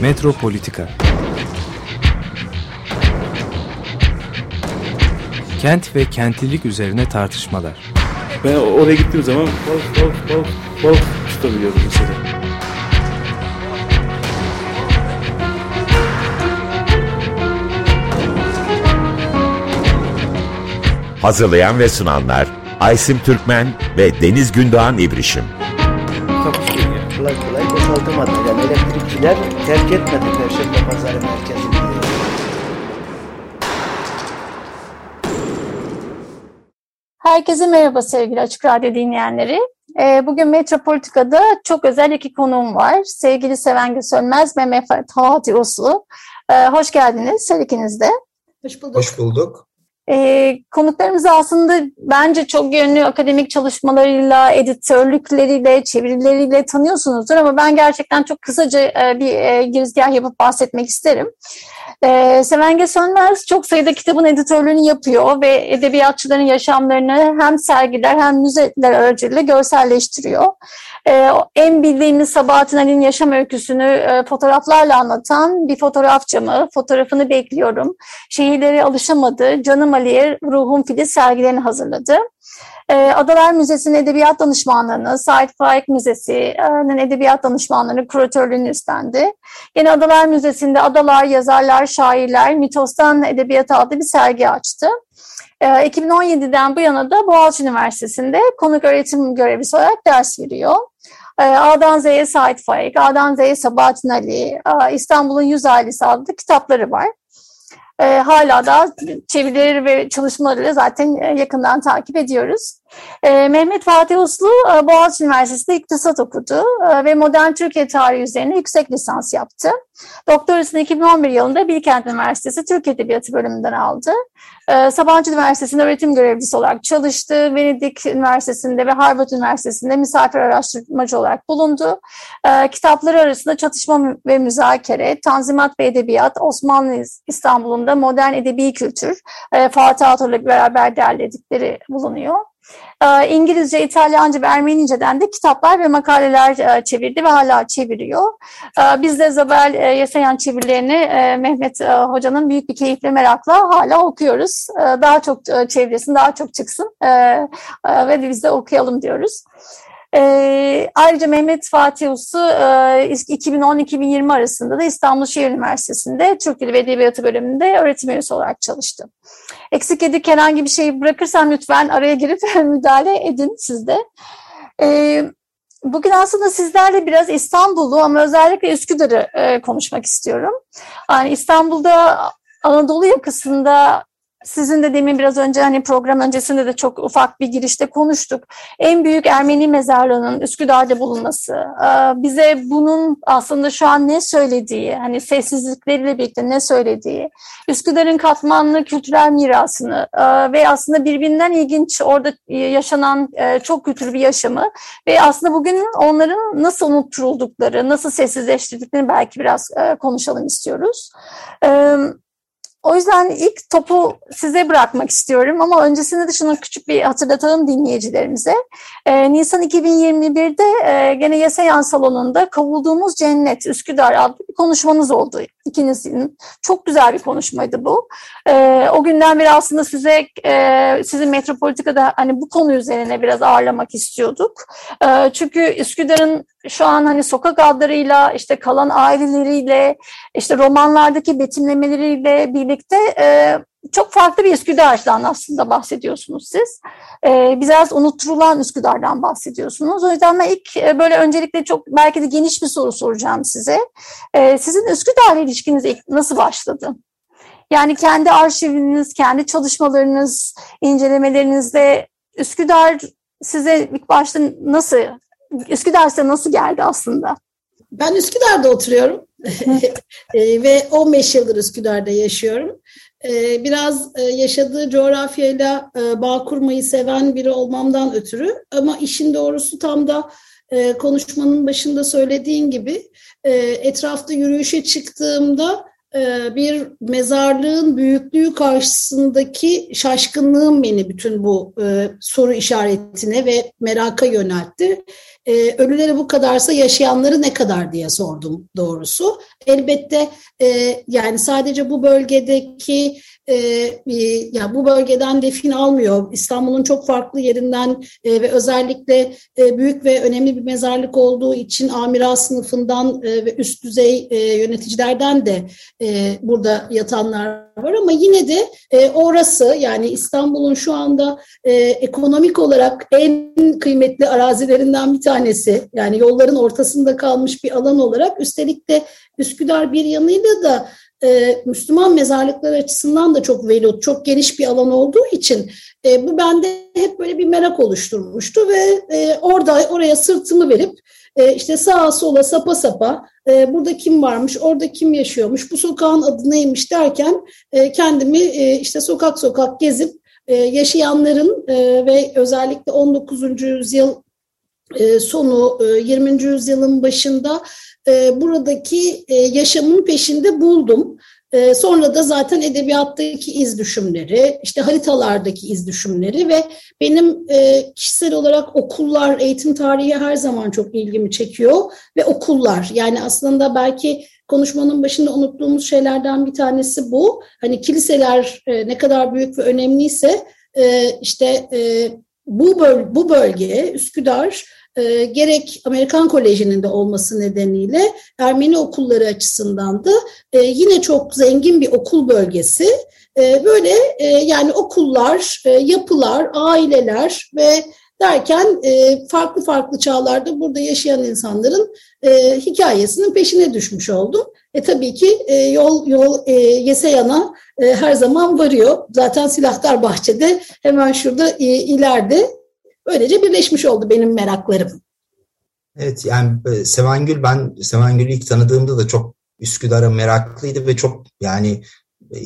Metropolitika Kent ve kentlilik üzerine tartışmalar. Ben oraya gittiğim zaman balık balık balık balık tutabiliyordum mesela. Hazırlayan ve sunanlar Aysim Türkmen ve Deniz Gündoğan İbrişim. takusuyor yani. Kolay kolay boşaltamadı. Yani elektrikçiler terk etmedi Perşembe Pazarı merkezini. Herkese merhaba sevgili Açık Radyo dinleyenleri. Ee, Bugün Metropolitika'da çok özel iki konuğum var. Sevgili Sevenge Sönmez ve Mehmet Fatih Uslu. Ee, Hoş geldiniz her ikiniz de. Hoş bulduk. Hoş bulduk. Ee, konuklarımız aslında bence çok yönlü akademik çalışmalarıyla, editörlükleriyle, çevirileriyle tanıyorsunuzdur ama ben gerçekten çok kısaca e, bir e, girizgah yapıp bahsetmek isterim. Ee, Sevenge Sönmez çok sayıda kitabın editörlüğünü yapıyor ve edebiyatçıların yaşamlarını hem sergiler hem müzeler aracılığıyla görselleştiriyor. Ee, en bildiğimiz Sabahattin Ali'nin yaşam öyküsünü e, fotoğraflarla anlatan bir fotoğrafçı mı? Fotoğrafını bekliyorum. Şehirlere alışamadı. Canım Ali'ye Ruhum Filiz sergilerini hazırladı. Ee, Adalar Müzesi'nin edebiyat danışmanlığını, Said Faik Müzesi'nin edebiyat danışmanlığını, kuratörlüğünü üstlendi. Yine Adalar Müzesi'nde Adalar, Yazarlar, Şairler, Mitos'tan Edebiyat adlı bir sergi açtı. Ee, 2017'den bu yana da Boğaziçi Üniversitesi'nde konuk öğretim görevlisi olarak ders veriyor. Ee, A'dan Z'ye Said Faik, A'dan Z'ye Sabahattin Ali, İstanbul'un Yüz Ailesi adlı kitapları var. Ee, hala da çevirileri ve çalışmalarıyla zaten e, yakından takip ediyoruz. Ee, Mehmet Fatih Uslu e, Boğaziçi Üniversitesi'nde iktisat okudu e, ve modern Türkiye tarihi üzerine yüksek lisans yaptı. Doktorasını 2011 yılında Bilkent Üniversitesi Türk Edebiyatı bölümünden aldı. Ee, Sabancı Üniversitesi'nde öğretim görevlisi olarak çalıştı. Venedik Üniversitesi'nde ve Harvard Üniversitesi'nde misafir araştırmacı olarak bulundu. Ee, kitapları arasında Çatışma ve Müzakere, Tanzimat ve Edebiyat, Osmanlı İstanbul'unda Modern Edebi Kültür, e, Fatih Atır'la beraber derledikleri bulunuyor. Ee, İngilizce, İtalyanca ve Ermenice'den de kitaplar ve makaleler e, çevirdi ve hala çeviriyor. Ee, Biz de Zabel e, Yasayan çevirilerini e, Mehmet Hoca'nın büyük bir keyifle merakla hala okuyoruz. Ee, Daha çok çevresin, daha çok çıksın ve biz de okuyalım diyoruz. Ee, ayrıca Mehmet Fatih Uslu e, 2010-2020 arasında da İstanbul Şehir Üniversitesi'nde Türk Dili ve Edebiyatı bölümünde öğretim üyesi olarak çalıştı. Eksik yedik herhangi bir şey bırakırsam lütfen araya girip müdahale edin siz de. Ee, bugün aslında sizlerle biraz İstanbul'u ama özellikle Üsküdar'ı e, konuşmak istiyorum. Yani İstanbul'da Anadolu yakasında sizin de demin biraz önce hani program öncesinde de çok ufak bir girişte konuştuk. En büyük Ermeni mezarlığının Üsküdar'da bulunması, e, bize bunun aslında şu an ne söylediği, hani sessizlikleriyle birlikte ne söylediği, Üsküdar'ın katmanlı kültürel mirasını e, ve aslında birbirinden ilginç orada yaşanan e, çok kültürlü bir yaşamı ve aslında bugün onların nasıl unutturuldukları, nasıl sessizleştirdiklerini belki biraz konuşalım istiyoruz. Evet. O yüzden ilk topu size bırakmak istiyorum ama öncesinde de şunu küçük bir hatırlatalım dinleyicilerimize. Ee, Nisan 2021'de e, gene Yasayan Salonu'nda Kovulduğumuz Cennet Üsküdar adlı bir konuşmanız oldu ikinizin. Çok güzel bir konuşmaydı bu. Ee, o günden beri aslında size e, sizin Metropolitika'da hani bu konu üzerine biraz ağırlamak istiyorduk. E, çünkü Üsküdar'ın şu an hani sokak adlarıyla işte kalan aileleriyle işte romanlardaki betimlemeleriyle birlikte e, çok farklı bir Üsküdar'dan aslında bahsediyorsunuz siz. Ee, biraz unutturulan Üsküdar'dan bahsediyorsunuz. O yüzden ben ilk e, böyle öncelikle çok belki de geniş bir soru soracağım size. Ee, sizin Üsküdar'la ilişkiniz ilk nasıl başladı? Yani kendi arşiviniz, kendi çalışmalarınız, incelemelerinizde Üsküdar size ilk başta nasıl, Üsküdar size nasıl geldi aslında? Ben Üsküdar'da oturuyorum e, ve 15 yıldır Üsküdar'da yaşıyorum. E, biraz e, yaşadığı coğrafyayla e, bağ kurmayı seven biri olmamdan ötürü ama işin doğrusu tam da konuşmanın başında söylediğin gibi etrafta yürüyüşe çıktığımda e, bir mezarlığın büyüklüğü karşısındaki şaşkınlığım beni bütün bu e, soru işaretine ve meraka yöneltti. E, ölüleri bu kadarsa yaşayanları ne kadar diye sordum doğrusu. Elbette yani sadece bu bölgedeki e, ya bu bölgeden defin almıyor. İstanbul'un çok farklı yerinden e, ve özellikle e, büyük ve önemli bir mezarlık olduğu için amiral sınıfından e, ve üst düzey e, yöneticilerden de e, burada yatanlar var ama yine de e, orası yani İstanbul'un şu anda e, ekonomik olarak en kıymetli arazilerinden bir tanesi. Yani yolların ortasında kalmış bir alan olarak üstelik de Üsküdar bir yanıyla da e, Müslüman mezarlıkları açısından da çok velut, çok geniş bir alan olduğu için e, bu bende hep böyle bir merak oluşturmuştu ve e, orada oraya sırtımı verip e, işte sağa sola sapa sapa e, burada kim varmış, orada kim yaşıyormuş, bu sokağın adı neymiş derken e, kendimi e, işte sokak sokak gezip e, yaşayanların e, ve özellikle 19. yüzyıl e, sonu 20. E, yüzyılın başında e, buradaki yaşamın peşinde buldum. Sonra da zaten edebiyattaki iz düşümleri, işte haritalardaki iz düşümleri ve benim kişisel olarak okullar, eğitim tarihi her zaman çok ilgimi çekiyor ve okullar. Yani aslında belki konuşmanın başında unuttuğumuz şeylerden bir tanesi bu. Hani kiliseler ne kadar büyük ve önemliyse işte bu, böl bu bölge Üsküdar e, gerek Amerikan Koleji'nin de olması nedeniyle Ermeni okulları açısından da e, yine çok zengin bir okul bölgesi. E, böyle e, yani okullar, e, yapılar, aileler ve derken e, farklı farklı çağlarda burada yaşayan insanların hikayesinin peşine düşmüş oldum. E tabii ki e, yol yol e, Yeseyan'a e, her zaman varıyor. Zaten Silahtar Bahçe'de hemen şurada e, ileride Böylece birleşmiş oldu benim meraklarım. Evet yani e, Sevangül ben Sevangül'ü ilk tanıdığımda da çok Üsküdar'a meraklıydı ve çok yani e,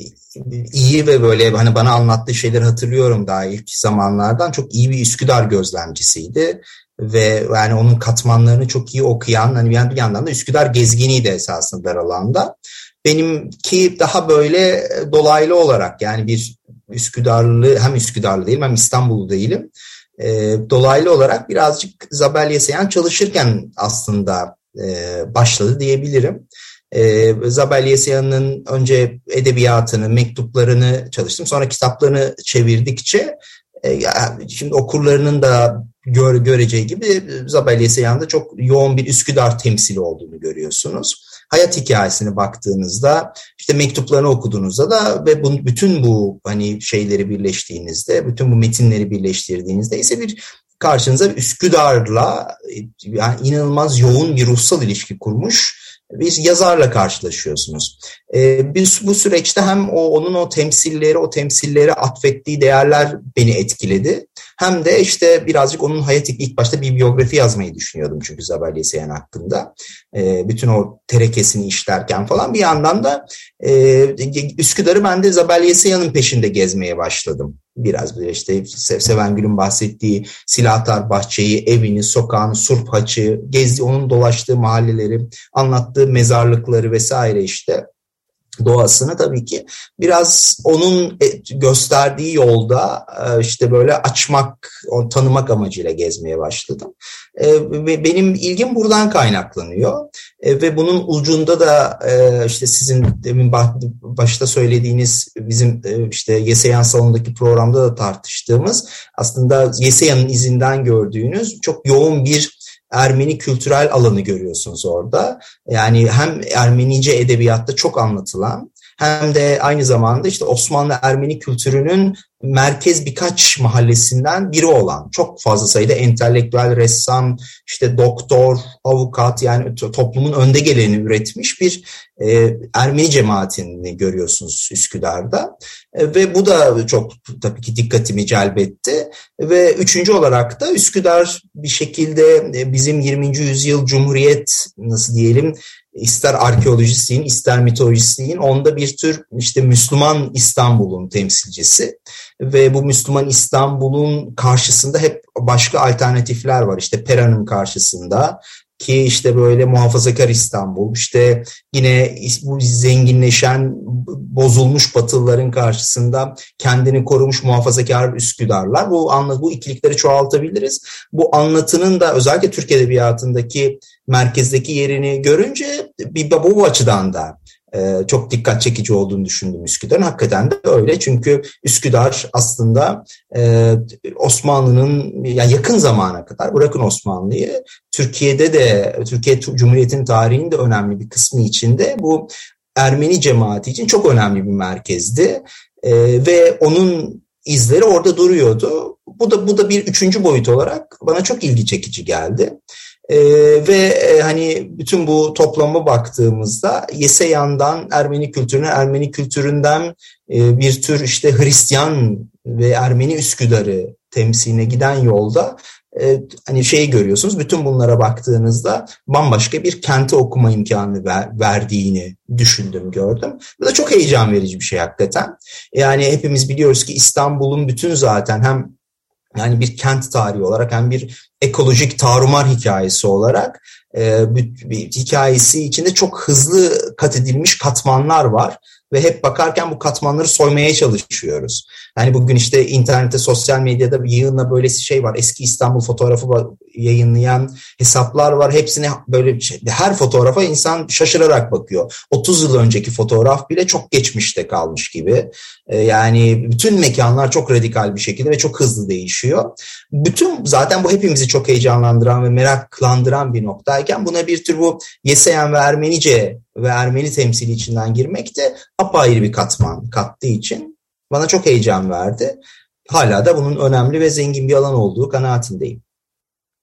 iyi ve böyle hani bana anlattığı şeyleri hatırlıyorum daha ilk zamanlardan çok iyi bir Üsküdar gözlemcisiydi ve yani onun katmanlarını çok iyi okuyan hani bir yandan da Üsküdar gezginiydi esasında dar alanda. Benimki daha böyle e, dolaylı olarak yani bir Üsküdarlı hem Üsküdarlı değilim hem İstanbullu değilim e, dolaylı olarak birazcık Zabel Yeseyan çalışırken aslında e, başladı diyebilirim. E, Zabel Yeseyan'ın önce edebiyatını, mektuplarını çalıştım. Sonra kitaplarını çevirdikçe e, şimdi okurlarının da gör, göreceği gibi Zabel Yeseyan'da çok yoğun bir Üsküdar temsili olduğunu görüyorsunuz hayat hikayesine baktığınızda işte mektuplarını okuduğunuzda da ve bu, bütün bu hani şeyleri birleştiğinizde, bütün bu metinleri birleştirdiğinizde ise bir karşınıza Üsküdar'la yani inanılmaz yoğun bir ruhsal ilişki kurmuş bir yazarla karşılaşıyorsunuz. Ee, biz bu süreçte hem o onun o temsilleri, o temsilleri atfettiği değerler beni etkiledi. Hem de işte birazcık onun hayat ilk başta bir biyografi yazmayı düşünüyordum çünkü Zabel Yeseyen hakkında. Ee, bütün o terekesini işlerken falan bir yandan da e, Üsküdar'ı ben de Zabel Yeseyan'ın peşinde gezmeye başladım biraz böyle işte Sevengül'ün bahsettiği Silahtar Bahçe'yi, evini, sokağını, Surp Haçı, gezdi onun dolaştığı mahalleleri, anlattığı mezarlıkları vesaire işte doğasını tabii ki biraz onun e, gösterdiği yolda e, işte böyle açmak, tanımak amacıyla gezmeye başladım. E, ve benim ilgim buradan kaynaklanıyor ve bunun ucunda da işte sizin demin başta söylediğiniz bizim işte Yeseyan salonundaki programda da tartıştığımız aslında Yeseyan'ın izinden gördüğünüz çok yoğun bir Ermeni kültürel alanı görüyorsunuz orada. Yani hem Ermenice edebiyatta çok anlatılan hem de aynı zamanda işte Osmanlı Ermeni kültürünün merkez birkaç mahallesinden biri olan çok fazla sayıda entelektüel ressam, işte doktor, avukat yani toplumun önde geleni üretmiş bir e, Ermeni cemaatini görüyorsunuz Üsküdar'da. E, ve bu da çok tabii ki dikkatimi celbetti. Ve üçüncü olarak da Üsküdar bir şekilde e, bizim 20. yüzyıl Cumhuriyet nasıl diyelim ister arkeolojistliğin ister mitolojistliğin onda bir tür işte Müslüman İstanbul'un temsilcisi ve bu Müslüman İstanbul'un karşısında hep başka alternatifler var. İşte Pera'nın karşısında ki işte böyle muhafazakar İstanbul, işte yine bu zenginleşen, bozulmuş Batılıların karşısında kendini korumuş muhafazakar Üsküdarlar. Bu anla bu ikilikleri çoğaltabiliriz. Bu anlatının da özellikle Türk edebiyatındaki merkezdeki yerini görünce bir bu açıdan da çok dikkat çekici olduğunu düşündüm Üsküdar'ın. Hakikaten de öyle çünkü Üsküdar aslında e, Osmanlı'nın yani yakın zamana kadar bırakın Osmanlı'yı Türkiye'de de Türkiye Cumhuriyeti'nin tarihinin de önemli bir kısmı içinde bu Ermeni cemaati için çok önemli bir merkezdi e, ve onun izleri orada duruyordu. Bu da bu da bir üçüncü boyut olarak bana çok ilgi çekici geldi. Ee, ve e, hani bütün bu toplama baktığımızda Yeseyan'dan Ermeni kültürüne, Ermeni kültüründen e, bir tür işte Hristiyan ve Ermeni Üsküdar'ı temsiline giden yolda e, hani şeyi görüyorsunuz. Bütün bunlara baktığınızda bambaşka bir kenti okuma imkanı ver, verdiğini düşündüm, gördüm. Bu da çok heyecan verici bir şey hakikaten. Yani hepimiz biliyoruz ki İstanbul'un bütün zaten hem yani bir kent tarihi olarak hem bir ekolojik tarumar hikayesi olarak e, bir, bir hikayesi içinde çok hızlı kat edilmiş katmanlar var ve hep bakarken bu katmanları soymaya çalışıyoruz. Yani bugün işte internette, sosyal medyada yığınla böyle şey var. Eski İstanbul fotoğrafı yayınlayan hesaplar var. Hepsine böyle şey. Her fotoğrafa insan şaşırarak bakıyor. 30 yıl önceki fotoğraf bile çok geçmişte kalmış gibi. Ee, yani bütün mekanlar çok radikal bir şekilde ve çok hızlı değişiyor. Bütün zaten bu hepimizi çok heyecanlandıran ve meraklandıran bir noktayken buna bir tür bu Yeseyen ve Ermenice ve Ermeni temsili içinden girmek de apayrı bir katman kattığı için bana çok heyecan verdi. Hala da bunun önemli ve zengin bir alan olduğu kanaatindeyim.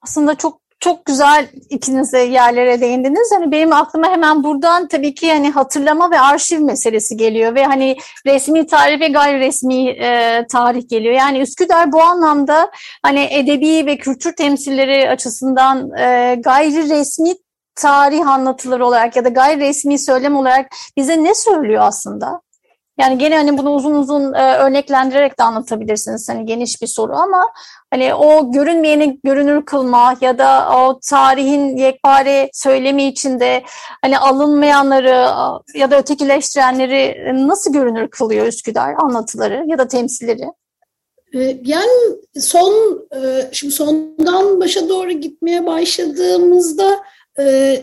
Aslında çok çok güzel ikiniz de yerlere değindiniz. Hani benim aklıma hemen buradan tabii ki hani hatırlama ve arşiv meselesi geliyor ve hani resmi tarih ve gayri resmi e, tarih geliyor. Yani Üsküdar bu anlamda hani edebi ve kültür temsilleri açısından e, gayri resmi tarih anlatıları olarak ya da gayri resmi söylem olarak bize ne söylüyor aslında? Yani gene hani bunu uzun uzun e, örneklendirerek de anlatabilirsiniz. Hani geniş bir soru ama hani o görünmeyeni görünür kılma ya da o tarihin yekpare söylemi içinde hani alınmayanları ya da ötekileştirenleri nasıl görünür kılıyor Üsküdar anlatıları ya da temsilleri? E, yani son e, şimdi sondan başa doğru gitmeye başladığımızda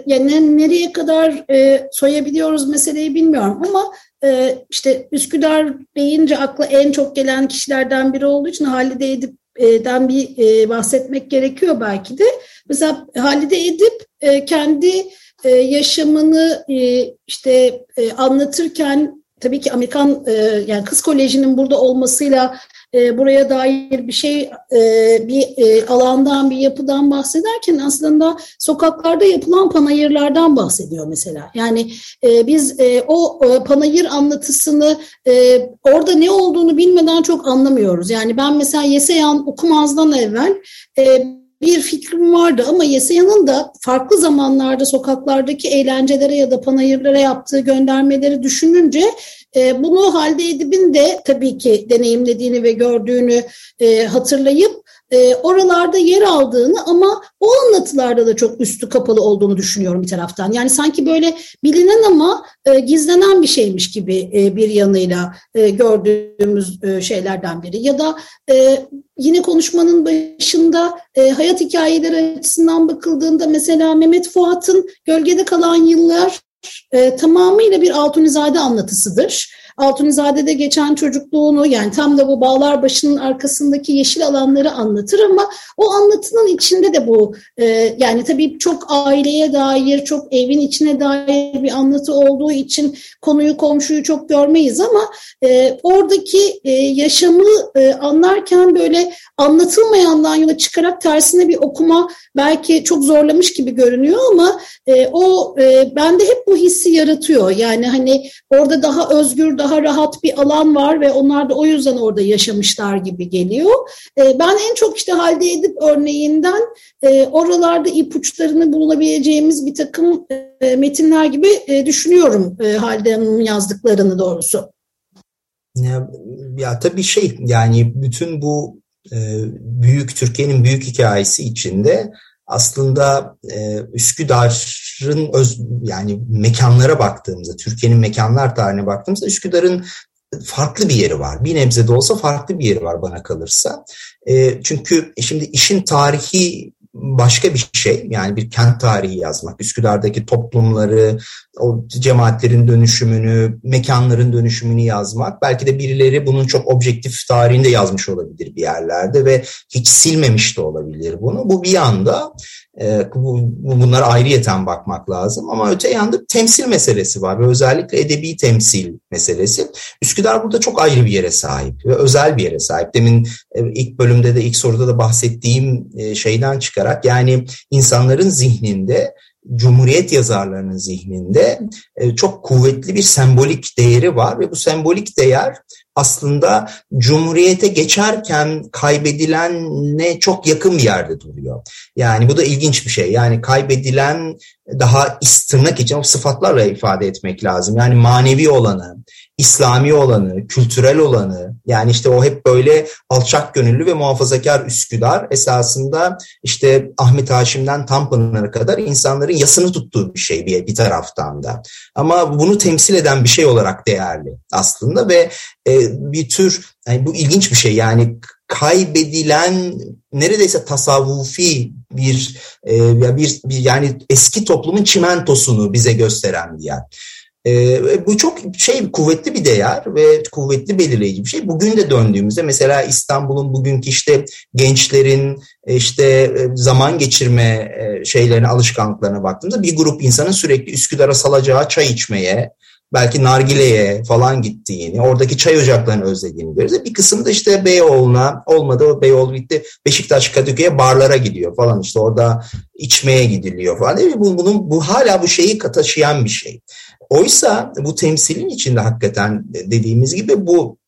yani nereye kadar soyabiliyoruz meseleyi bilmiyorum ama e, işte Üsküdar deyince akla en çok gelen kişilerden biri olduğu için Halide Edip'den bir e, bahsetmek gerekiyor belki de. Mesela Halide Edip e, kendi e, yaşamını işte anlatırken tabii ki Amerikan yani kız kolejinin burada olmasıyla e, buraya dair bir şey, e, bir e, alandan, bir yapıdan bahsederken aslında sokaklarda yapılan panayırlardan bahsediyor mesela. Yani e, biz e, o e, panayır anlatısını e, orada ne olduğunu bilmeden çok anlamıyoruz. Yani ben mesela Yeseyan okumazdan evvel e, bir fikrim vardı ama Yeseyan'ın da farklı zamanlarda sokaklardaki eğlencelere ya da panayırlara yaptığı göndermeleri düşününce e, bunu Halide Edip'in de tabii ki deneyimlediğini ve gördüğünü e, hatırlayıp e, oralarda yer aldığını ama o anlatılarda da çok üstü kapalı olduğunu düşünüyorum bir taraftan. Yani sanki böyle bilinen ama gizlenen bir şeymiş gibi bir yanıyla gördüğümüz şeylerden biri. Ya da yine konuşmanın başında hayat hikayeleri açısından bakıldığında mesela Mehmet Fuat'ın Gölgede Kalan Yıllar e, tamamıyla bir Altunizade anlatısıdır. Altunizade'de geçen çocukluğunu yani tam da bu bağlar başının arkasındaki yeşil alanları anlatır ama o anlatının içinde de bu e, yani tabii çok aileye dair, çok evin içine dair bir anlatı olduğu için konuyu komşuyu çok görmeyiz ama e, oradaki e, yaşamı e, anlarken böyle anlatılmayandan yola çıkarak tersine bir okuma belki çok zorlamış gibi görünüyor ama e, o e, bende hep bu hissi yaratıyor. Yani hani orada daha özgür, daha rahat bir alan var ve onlar da o yüzden orada yaşamışlar gibi geliyor. E, ben en çok işte Halide Edip örneğinden e, oralarda ipuçlarını bulabileceğimiz bir takım e, metinler gibi e, düşünüyorum e, Halide Hanım'ın yazdıklarını doğrusu. Ya, ya tabii şey yani bütün bu büyük Türkiye'nin büyük hikayesi içinde aslında e, Üsküdar'ın öz, yani mekanlara baktığımızda, Türkiye'nin mekanlar tarihine baktığımızda Üsküdar'ın farklı bir yeri var. Bir nebze de olsa farklı bir yeri var bana kalırsa. E, çünkü şimdi işin tarihi başka bir şey. Yani bir kent tarihi yazmak, Üsküdar'daki toplumları, o cemaatlerin dönüşümünü, mekanların dönüşümünü yazmak. Belki de birileri bunun çok objektif tarihinde yazmış olabilir bir yerlerde ve hiç silmemiş de olabilir bunu. Bu bir yanda e, bu, bunlara ayrıyeten bakmak lazım ama öte yanda temsil meselesi var ve özellikle edebi temsil meselesi. Üsküdar burada çok ayrı bir yere sahip ve özel bir yere sahip. Demin e, ilk bölümde de ilk soruda da bahsettiğim e, şeyden çıkarak yani insanların zihninde Cumhuriyet yazarlarının zihninde e, çok kuvvetli bir sembolik değeri var ve bu sembolik değer aslında Cumhuriyete geçerken kaybedilenle çok yakın bir yerde duruyor. Yani bu da ilginç bir şey. Yani kaybedilen daha tırnak için o sıfatlarla ifade etmek lazım. Yani manevi olanı, İslami olanı, kültürel olanı yani işte o hep böyle alçak gönüllü ve muhafazakar Üsküdar esasında işte Ahmet Haşim'den Tanpınar'a kadar insanların yasını tuttuğu bir şey bir, bir taraftan da. Ama bunu temsil eden bir şey olarak değerli aslında ve e, bir tür yani bu ilginç bir şey yani kaybedilen neredeyse tasavvufi bir, e, bir, bir yani eski toplumun çimentosunu bize gösteren bir yer. E, bu çok şey kuvvetli bir değer ve kuvvetli belirleyici bir şey. Bugün de döndüğümüzde mesela İstanbul'un bugünkü işte gençlerin işte e, zaman geçirme e, şeylerine alışkanlıklarına baktığımızda bir grup insanın sürekli Üsküdar'a salacağı çay içmeye, belki nargileye falan gittiğini, oradaki çay ocaklarını özlediğini görüyoruz. Bir kısım da işte Beyoğlu'na olmadı, Beyoğlu bitti, Beşiktaş, Kadıköy'e barlara gidiyor falan işte orada içmeye gidiliyor falan. Değil? Bunun, bu hala bu şeyi taşıyan bir şey. Oysa bu temsilin içinde hakikaten dediğimiz gibi bu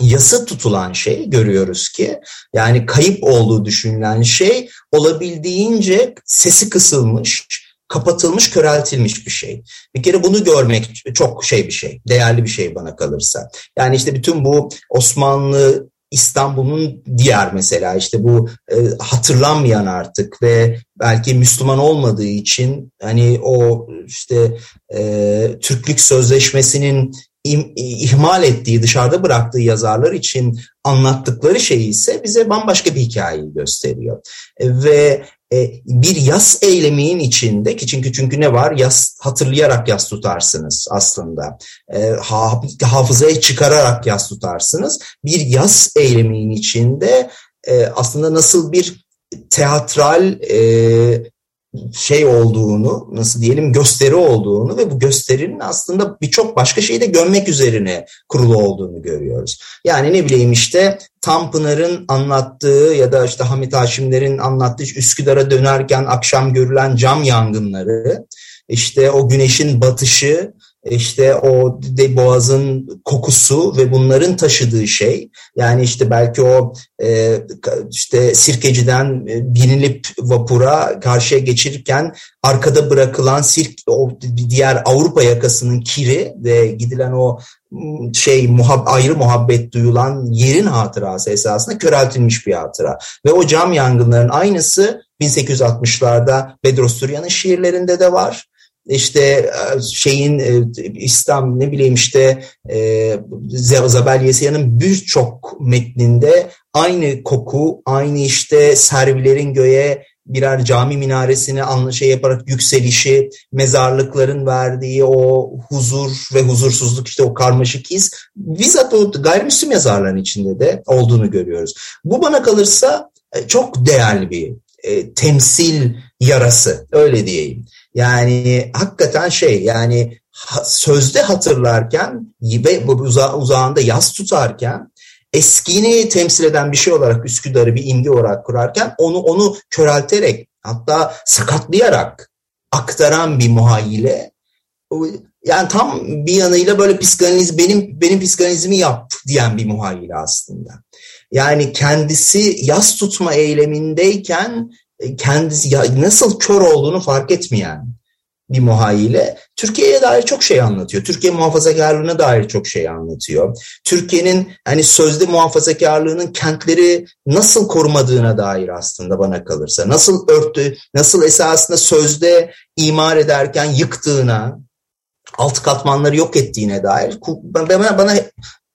yasa tutulan şey görüyoruz ki yani kayıp olduğu düşünülen şey olabildiğince sesi kısılmış, kapatılmış, köreltilmiş bir şey. Bir kere bunu görmek çok şey bir şey, değerli bir şey bana kalırsa. Yani işte bütün bu Osmanlı İstanbul'un diğer mesela işte bu e, hatırlanmayan artık ve belki Müslüman olmadığı için hani o işte e, Türklük Sözleşmesi'nin im, ihmal ettiği, dışarıda bıraktığı yazarlar için anlattıkları şey ise bize bambaşka bir hikayeyi gösteriyor. E, ve e, bir yas eyleminin içinde ki çünkü çünkü ne var? Yas hatırlayarak yas tutarsınız aslında. E, ha, hafızaya çıkararak yas tutarsınız. Bir yas eyleminin içinde e, aslında nasıl bir teatral e, şey olduğunu, nasıl diyelim gösteri olduğunu ve bu gösterinin aslında birçok başka şeyi de gömmek üzerine kurulu olduğunu görüyoruz. Yani ne bileyim işte Tanpınar'ın anlattığı ya da işte Hamit Haşimler'in anlattığı Üsküdar'a dönerken akşam görülen cam yangınları, işte o güneşin batışı, işte o de boğazın kokusu ve bunların taşıdığı şey yani işte belki o e, işte sirkeciden e, binilip vapura karşıya geçirirken arkada bırakılan sirk o diğer Avrupa yakasının kiri ve gidilen o şey muhab ayrı muhabbet duyulan yerin hatırası esasında köreltilmiş bir hatıra. Ve o cam yangınların aynısı 1860'larda Bedros Sürya'nın şiirlerinde de var işte e, şeyin e, İslam ne bileyim işte e, Zabel birçok metninde aynı koku, aynı işte servilerin göğe birer cami minaresini anla şey yaparak yükselişi, mezarlıkların verdiği o huzur ve huzursuzluk işte o karmaşık his bizzat o gayrimüslim yazarların içinde de olduğunu görüyoruz. Bu bana kalırsa çok değerli bir e, temsil yarası öyle diyeyim. Yani hakikaten şey yani sözde hatırlarken ve uza, uzağında yaz tutarken eskini temsil eden bir şey olarak Üsküdar'ı bir imge olarak kurarken onu onu körelterek hatta sakatlayarak aktaran bir muhayyile yani tam bir yanıyla böyle psikanaliz benim benim psikanalizmi yap diyen bir muhayyile aslında. Yani kendisi yaz tutma eylemindeyken kendisi ya nasıl kör olduğunu fark etmeyen bir muhayyile Türkiye'ye dair çok şey anlatıyor. Türkiye muhafazakarlığına dair çok şey anlatıyor. Türkiye'nin hani sözde muhafazakarlığının kentleri nasıl korumadığına dair aslında bana kalırsa. Nasıl örttü, nasıl esasında sözde imar ederken yıktığına, alt katmanları yok ettiğine dair bana, bana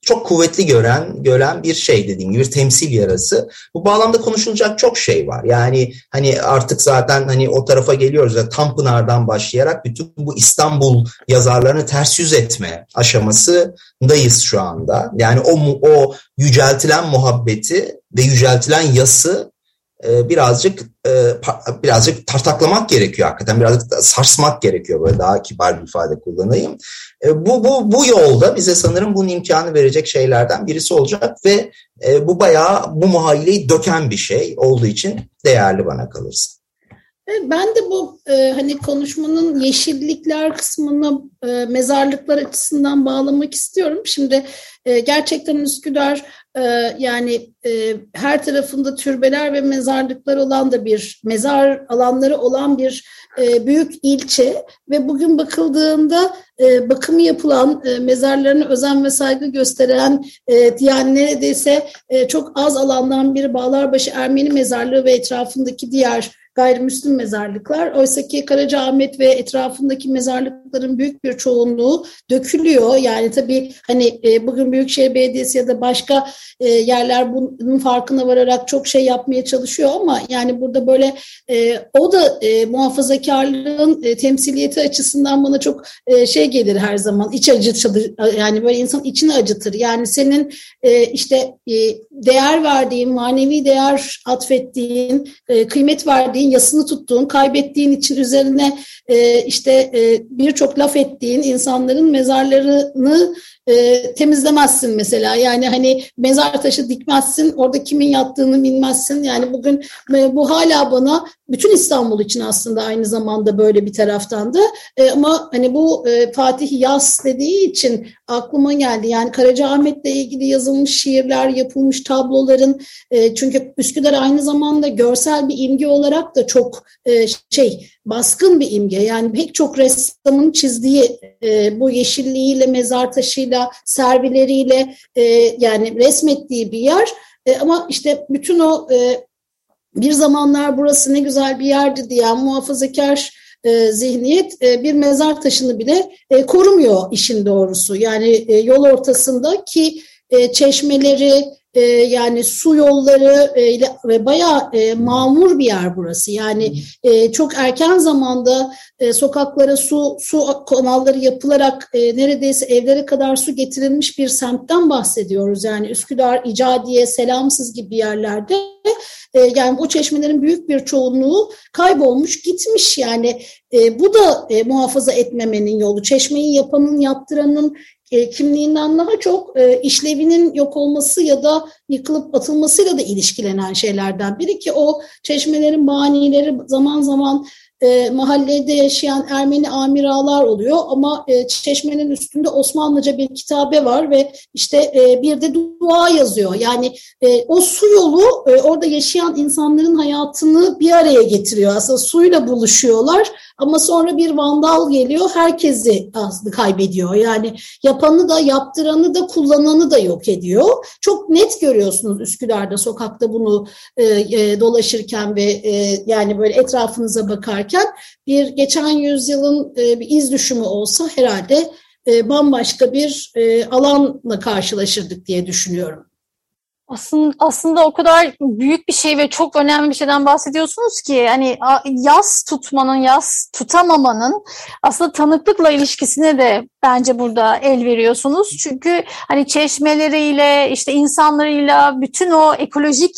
çok kuvvetli gören gören bir şey dediğim gibi bir temsil yarası. Bu bağlamda konuşulacak çok şey var. Yani hani artık zaten hani o tarafa geliyoruz. Yani Tanpınar'dan başlayarak bütün bu İstanbul yazarlarını ters yüz etme aşamasındayız şu anda. Yani o o yüceltilen muhabbeti ve yüceltilen yası birazcık e, birazcık tartaklamak gerekiyor hakikaten birazcık sarsmak gerekiyor böyle daha kibar bir ifade kullanayım. E, bu bu bu yolda bize sanırım bunun imkanı verecek şeylerden birisi olacak ve bu bayağı bu muhayyileyi döken bir şey olduğu için değerli bana kalırsa. Ben de bu e, hani konuşmanın yeşillikler kısmını e, mezarlıklar açısından bağlamak istiyorum. Şimdi e, gerçekten Üsküdar e, yani e, her tarafında türbeler ve mezarlıklar olan da bir mezar alanları olan bir e, büyük ilçe ve bugün bakıldığında e, bakımı yapılan e, mezarlarına özen ve saygı gösteren e, yani neredeyse e, çok az alandan bir Bağlarbaşı Ermeni mezarlığı ve etrafındaki diğer gayrimüslim mezarlıklar. Oysa ki Karacaahmet ve etrafındaki mezarlıkların büyük bir çoğunluğu dökülüyor. Yani tabii hani e, bugün Büyükşehir Belediyesi ya da başka e, yerler bunun farkına vararak çok şey yapmaya çalışıyor ama yani burada böyle e, o da e, muhafazakarlığın temsiliyeti açısından bana çok şey gelir her zaman. iç acıtır yani böyle insan içini acıtır. Yani senin işte değer verdiğin, manevi değer atfettiğin, kıymet verdiğin yasını tuttuğun, kaybettiğin için üzerine işte birçok laf ettiğin insanların mezarlarını e, temizlemezsin mesela. Yani hani mezar taşı dikmezsin, orada kimin yattığını bilmezsin. Yani bugün e, bu hala bana bütün İstanbul için aslında aynı zamanda böyle bir taraftan da. E, ama hani bu e, Fatih Yas dediği için aklıma geldi. Yani Karacaahmet'le ilgili yazılmış şiirler, yapılmış tabloların e, çünkü Üsküdar aynı zamanda görsel bir imge olarak da çok e, şey baskın bir imge. Yani pek çok ressamın çizdiği e, bu yeşilliğiyle, mezar taşıyla, servileriyle e, yani resmettiği bir yer. E, ama işte bütün o e, bir zamanlar burası ne güzel bir yerdi diyen muhafazakar e, zihniyet e, bir mezar taşını bile e, korumuyor işin doğrusu. Yani e, yol ortasında ki e, çeşmeleri, e, yani su yolları e, ve bayağı e, mamur bir yer burası. Yani e, çok erken zamanda e, sokaklara su su kanalları yapılarak e, neredeyse evlere kadar su getirilmiş bir semtten bahsediyoruz. Yani Üsküdar, İcadiye, Selamsız gibi yerlerde e, yani bu çeşmelerin büyük bir çoğunluğu kaybolmuş gitmiş. Yani e, bu da e, muhafaza etmemenin yolu. Çeşmeyi yapanın, yaptıranın e, kimliğinden daha çok e, işlevinin yok olması ya da yıkılıp atılmasıyla da ilişkilenen şeylerden biri ki o çeşmelerin manileri zaman zaman e, mahallede yaşayan Ermeni amiralar oluyor ama e, çeşmenin üstünde Osmanlıca bir kitabe var ve işte e, bir de dua yazıyor. Yani e, o su yolu e, orada yaşayan insanların hayatını bir araya getiriyor. Aslında suyla buluşuyorlar ama sonra bir vandal geliyor herkesi aslında kaybediyor. Yani yapanı da yaptıranı da kullananı da yok ediyor. Çok net görüyorsunuz Üsküdar'da sokakta bunu e, e, dolaşırken ve e, yani böyle etrafınıza bakarken bir geçen yüzyılın e, bir iz düşümü olsa herhalde e, bambaşka bir e, alanla karşılaşırdık diye düşünüyorum. Aslında, aslında o kadar büyük bir şey ve çok önemli bir şeyden bahsediyorsunuz ki hani yaz tutmanın, yaz tutamamanın aslında tanıklıkla ilişkisine de bence burada el veriyorsunuz. Çünkü hani çeşmeleriyle, işte insanlarıyla, bütün o ekolojik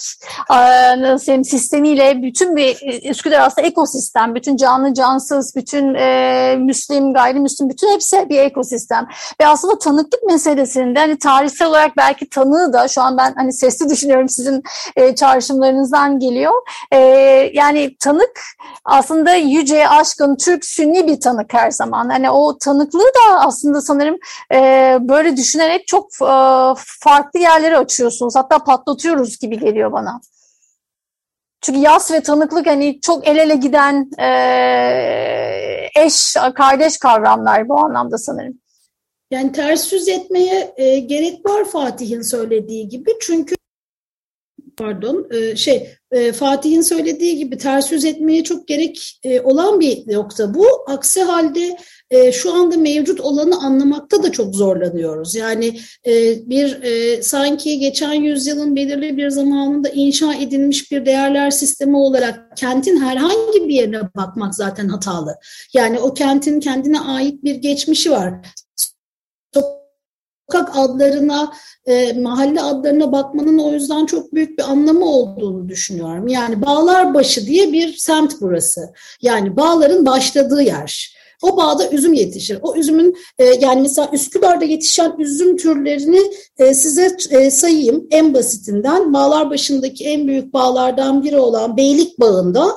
e, sistemiyle bütün bir Üsküdar aslında ekosistem. Bütün canlı, cansız, bütün e, Müslim, gayrimüslim, bütün hepsi bir ekosistem. Ve aslında tanıklık meselesinde hani tarihsel olarak belki tanığı da şu an ben hani sesli düşünüyorum sizin e, çağrışımlarınızdan geliyor. E, yani tanık aslında yüce, aşkın, Türk, Sünni bir tanık her zaman. Hani o tanıklığı da aslında sanırım e, böyle düşünerek çok e, farklı yerleri açıyorsunuz. Hatta patlatıyoruz gibi geliyor bana. Çünkü yas ve tanıklık hani çok el ele giden e, eş, kardeş kavramlar bu anlamda sanırım. Yani ters yüz etmeye e, gerek var Fatih'in söylediği gibi. Çünkü pardon e, şey e, Fatih'in söylediği gibi ters yüz etmeye çok gerek e, olan bir nokta bu. Aksi halde e, şu anda mevcut olanı anlamakta da çok zorlanıyoruz. Yani e, bir e, sanki geçen yüzyılın belirli bir zamanında inşa edilmiş bir değerler sistemi olarak kentin herhangi bir yerine bakmak zaten hatalı. Yani o kentin kendine ait bir geçmişi var sokak adlarına, e, mahalle adlarına bakmanın o yüzden çok büyük bir anlamı olduğunu düşünüyorum. Yani Bağlarbaşı diye bir semt burası. Yani bağların başladığı yer. O bağda üzüm yetişir. O üzümün e, yani mesela Üsküdar'da yetişen üzüm türlerini e, size e, sayayım en basitinden. Bağlar başındaki en büyük bağlardan biri olan Beylik Bağı'nda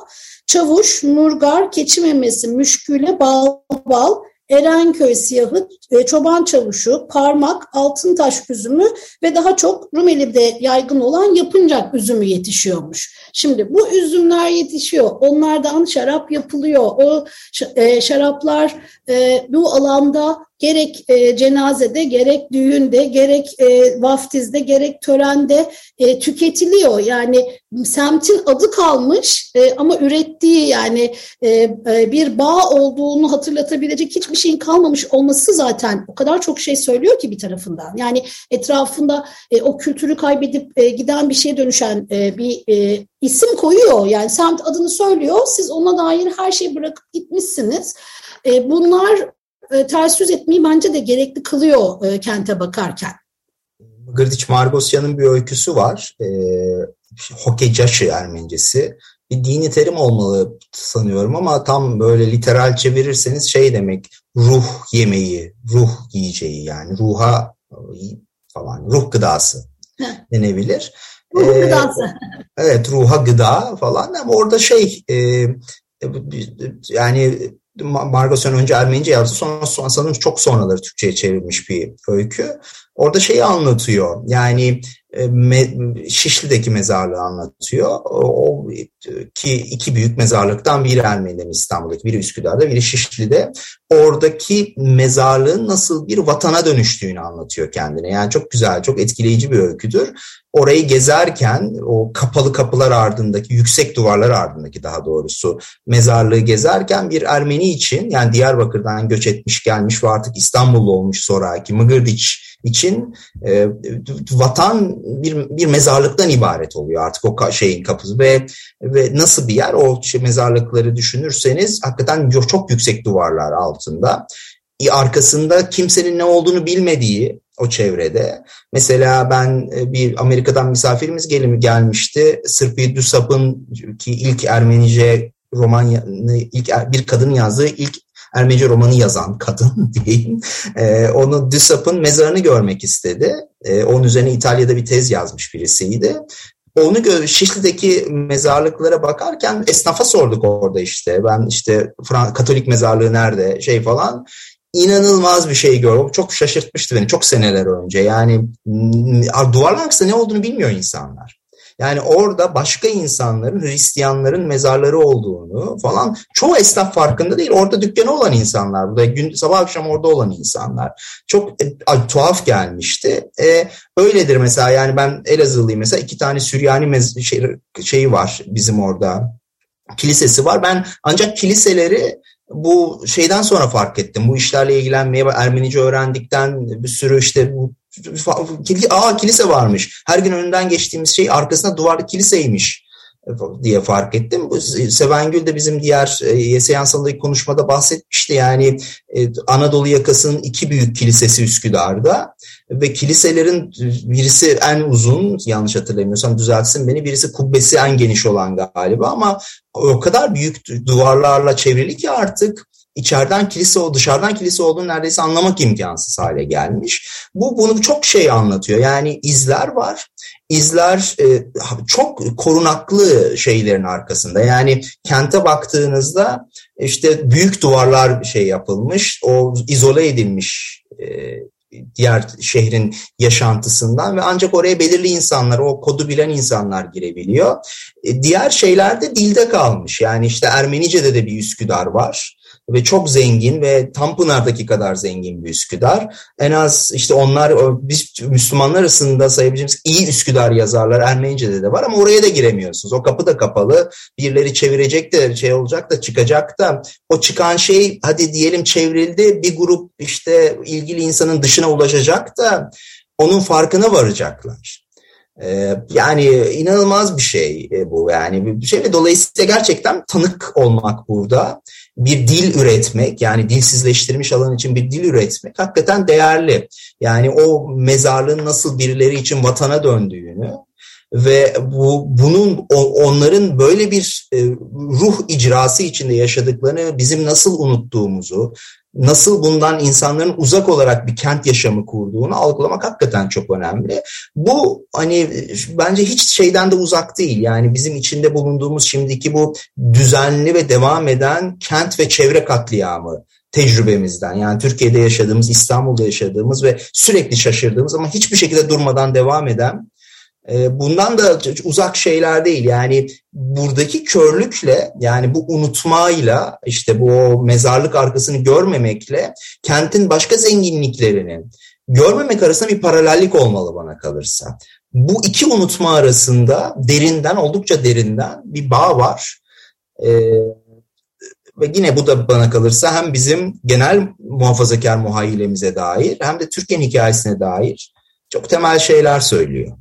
Çavuş, Nurgar, Keçi Memesi, Müşküle, Bal, Bal, Erenköy siyahı, e, çoban çavuşu, parmak, altıntaş üzümü ve daha çok Rumeli'de yaygın olan yapıncak üzümü yetişiyormuş. Şimdi bu üzümler yetişiyor. Onlardan şarap yapılıyor. O e, şaraplar e, bu alanda gerek cenazede, gerek düğünde, gerek vaftizde, gerek törende tüketiliyor. Yani semtin adı kalmış ama ürettiği yani bir bağ olduğunu hatırlatabilecek hiçbir şeyin kalmamış olması zaten o kadar çok şey söylüyor ki bir tarafından. Yani etrafında e, o kültürü kaybedip e, giden bir şeye dönüşen e, bir e, isim koyuyor. Yani semt adını söylüyor. Siz ona dair her şeyi bırakıp gitmişsiniz. E, bunlar e, ters yüz etmeyi bence de gerekli kılıyor e, kente bakarken. Gırdiç Margosyan'ın bir öyküsü var. E, Hokecaşı Ermencesi. Bir dini terim olmalı sanıyorum ama tam böyle literal çevirirseniz şey demek ruh yemeği, ruh yiyeceği yani ruha falan ruh gıdası denebilir. Ruh ee, gıdası. Evet ruha gıda falan ama orada şey e, yani Margoson önce Ermenice yazdı sonra, sonra sanırım çok sonraları Türkçe'ye çevrilmiş bir öykü. Orada şeyi anlatıyor yani e, Şişli'deki mezarlığı anlatıyor. O, ki iki büyük mezarlıktan biri Ermeni'de İstanbul'daki, biri Üsküdar'da, biri Şişli'de. Oradaki mezarlığın nasıl bir vatana dönüştüğünü anlatıyor kendine. Yani çok güzel, çok etkileyici bir öyküdür. Orayı gezerken o kapalı kapılar ardındaki, yüksek duvarlar ardındaki daha doğrusu mezarlığı gezerken bir Ermeni için yani Diyarbakır'dan göç etmiş gelmiş ve artık İstanbullu olmuş sonraki Mıgırdiç için e, vatan bir, bir mezarlıktan ibaret oluyor artık o şeyin kapısı ve ve nasıl bir yer o şey, mezarlıkları düşünürseniz hakikaten çok yüksek duvarlar altında arkasında kimsenin ne olduğunu bilmediği o çevrede. Mesela ben e, bir Amerika'dan misafirimiz gelim gelmişti. Sırpı Dusap'ın ki ilk Ermenice roman ilk er, bir kadın yazdığı ilk Ermenice romanı yazan kadın diyeyim. E, onu Dussap'ın mezarını görmek istedi. E, onun üzerine İtalya'da bir tez yazmış birisiydi. Onu Şişli'deki mezarlıklara bakarken esnafa sorduk orada işte. Ben işte Katolik mezarlığı nerede şey falan inanılmaz bir şey gördüm. Çok şaşırtmıştı beni çok seneler önce. Yani duvarlar ne olduğunu bilmiyor insanlar. Yani orada başka insanların, Hristiyanların mezarları olduğunu falan çoğu esnaf farkında değil. Orada dükkanı olan insanlar, burada gün, sabah akşam orada olan insanlar. Çok e, tuhaf gelmişti. E, öyledir mesela yani ben Elazığlıyım mesela iki tane Süryani mez- şey, şeyi var bizim orada. Kilisesi var. Ben ancak kiliseleri bu şeyden sonra fark ettim. Bu işlerle ilgilenmeye Ermenice öğrendikten bir sürü işte bu aa kilise varmış. Her gün önünden geçtiğimiz şey arkasında duvarda kiliseymiş diye fark ettim. Sevengül de bizim diğer e, YS Yansı'ndaki konuşmada bahsetmişti. Yani e, Anadolu yakasının iki büyük kilisesi Üsküdar'da ve kiliselerin birisi en uzun yanlış hatırlamıyorsam düzeltsin beni birisi kubbesi en geniş olan galiba ama o kadar büyük duvarlarla çevrili ki artık içeriden kilise o dışarıdan kilise olduğunu neredeyse anlamak imkansız hale gelmiş. Bu bunu çok şey anlatıyor. Yani izler var. İzler e, çok korunaklı şeylerin arkasında. Yani kente baktığınızda işte büyük duvarlar şey yapılmış, o izole edilmiş e, diğer şehrin yaşantısından ve ancak oraya belirli insanlar, o kodu bilen insanlar girebiliyor. E, diğer şeyler de dilde kalmış. Yani işte Ermenice'de de bir Üsküdar var ve çok zengin ve Tanpınar'daki kadar zengin bir Üsküdar. En az işte onlar biz Müslümanlar arasında sayabileceğimiz iyi Üsküdar yazarlar Ermenice'de de var ama oraya da giremiyorsunuz. O kapı da kapalı. Birileri çevirecek de şey olacak da çıkacak da o çıkan şey hadi diyelim çevrildi bir grup işte ilgili insanın dışına ulaşacak da onun farkına varacaklar. Ee, yani inanılmaz bir şey e, bu yani bir şey ve dolayısıyla gerçekten tanık olmak burada bir dil üretmek yani dilsizleştirmiş alan için bir dil üretmek hakikaten değerli. Yani o mezarlığın nasıl birileri için vatana döndüğünü ve bu bunun onların böyle bir e, ruh icrası içinde yaşadıklarını bizim nasıl unuttuğumuzu, nasıl bundan insanların uzak olarak bir kent yaşamı kurduğunu algılamak hakikaten çok önemli. Bu hani bence hiç şeyden de uzak değil. Yani bizim içinde bulunduğumuz şimdiki bu düzenli ve devam eden kent ve çevre katliamı tecrübemizden yani Türkiye'de yaşadığımız, İstanbul'da yaşadığımız ve sürekli şaşırdığımız ama hiçbir şekilde durmadan devam eden bundan da uzak şeyler değil. Yani buradaki körlükle yani bu unutmayla işte bu mezarlık arkasını görmemekle kentin başka zenginliklerini görmemek arasında bir paralellik olmalı bana kalırsa. Bu iki unutma arasında derinden oldukça derinden bir bağ var. Ee, ve yine bu da bana kalırsa hem bizim genel muhafazakar muhayyilemize dair hem de Türkiye'nin hikayesine dair çok temel şeyler söylüyor.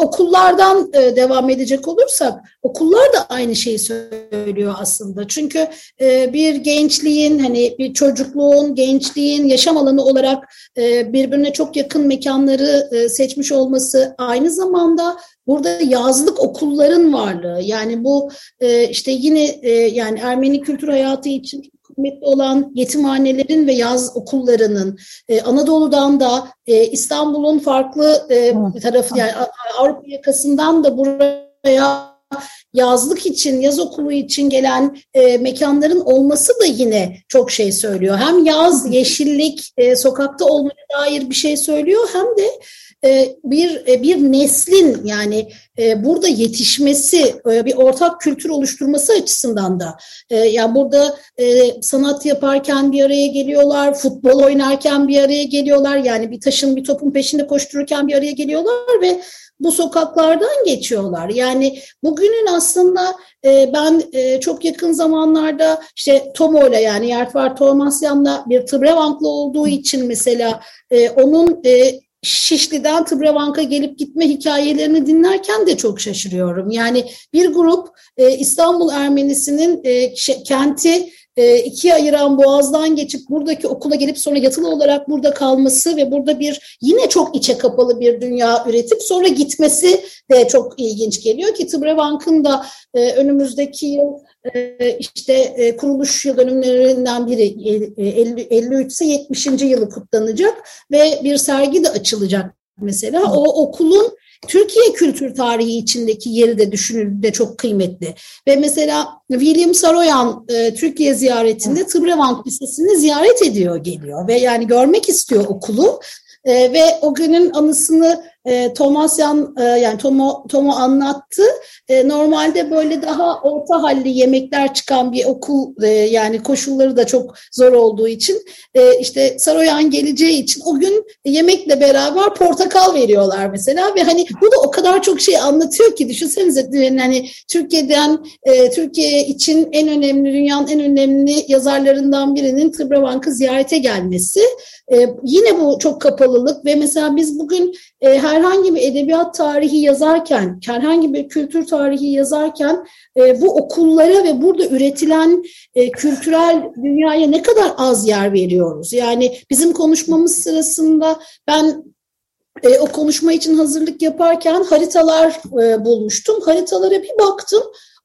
Okullardan e, devam edecek olursak okullar da aynı şeyi söylüyor aslında. Çünkü e, bir gençliğin hani bir çocukluğun, gençliğin yaşam alanı olarak e, birbirine çok yakın mekanları seçmiş olması aynı zamanda Burada yazlık okulların varlığı yani bu işte yine yani Ermeni kültür hayatı için kıymetli olan yetimhanelerin ve yaz okullarının e, Anadolu'dan da e, İstanbul'un farklı e, tarafı yani Avrupa yakasından da buraya yazlık için, yaz okulu için gelen e, mekanların olması da yine çok şey söylüyor. Hem yaz, yeşillik, e, sokakta olmaya dair bir şey söylüyor hem de bir e, bir neslin yani e, burada yetişmesi, bir ortak kültür oluşturması açısından da yani burada sanat yaparken bir araya geliyorlar, futbol oynarken bir araya geliyorlar. Yani bir taşın bir topun peşinde koştururken bir araya geliyorlar ve bu sokaklardan geçiyorlar. Yani bugünün aslında ben çok yakın zamanlarda işte Tomo'yla yani Yertvar Tomasyan'la bir Tıbrevanklı olduğu için mesela onun Şişli'den Tıbrabank'a gelip gitme hikayelerini dinlerken de çok şaşırıyorum. Yani bir grup e, İstanbul Ermenisinin e, kenti e, ikiye ayıran boğazdan geçip buradaki okula gelip sonra yatılı olarak burada kalması ve burada bir yine çok içe kapalı bir dünya üretip sonra gitmesi de çok ilginç geliyor ki Tıbrabank'ın da e, önümüzdeki yıl ee, işte e, kuruluş yıl dönümlerinden biri 53 ise 70. yılı kutlanacak ve bir sergi de açılacak mesela. O okulun Türkiye kültür tarihi içindeki yeri de düşünüldüğünde çok kıymetli. Ve mesela William Saroyan e, Türkiye ziyaretinde Tıbrevank Lisesi'ni ziyaret ediyor geliyor ve yani görmek istiyor okulu. E, ve o günün anısını e, Thomasyan e, yani Tomo, Tomo anlattı. E, normalde böyle daha orta halli yemekler çıkan bir okul yani koşulları da çok zor olduğu için işte Saroyan geleceği için o gün yemekle beraber portakal veriyorlar mesela ve hani bu da o kadar çok şey anlatıyor ki düşünsenize hani Türkiye'den Türkiye için en önemli dünyanın en önemli yazarlarından birinin Tıbravank'ı ziyarete gelmesi. E, yine bu çok kapalılık ve mesela biz bugün e, herhangi bir edebiyat tarihi yazarken, herhangi bir kültür tarihi yazarken e, bu okullara ve burada üretilen e, kültürel dünyaya ne kadar az yer veriyoruz? Yani bizim konuşmamız sırasında ben e, o konuşma için hazırlık yaparken haritalar e, bulmuştum. Haritalara bir baktım.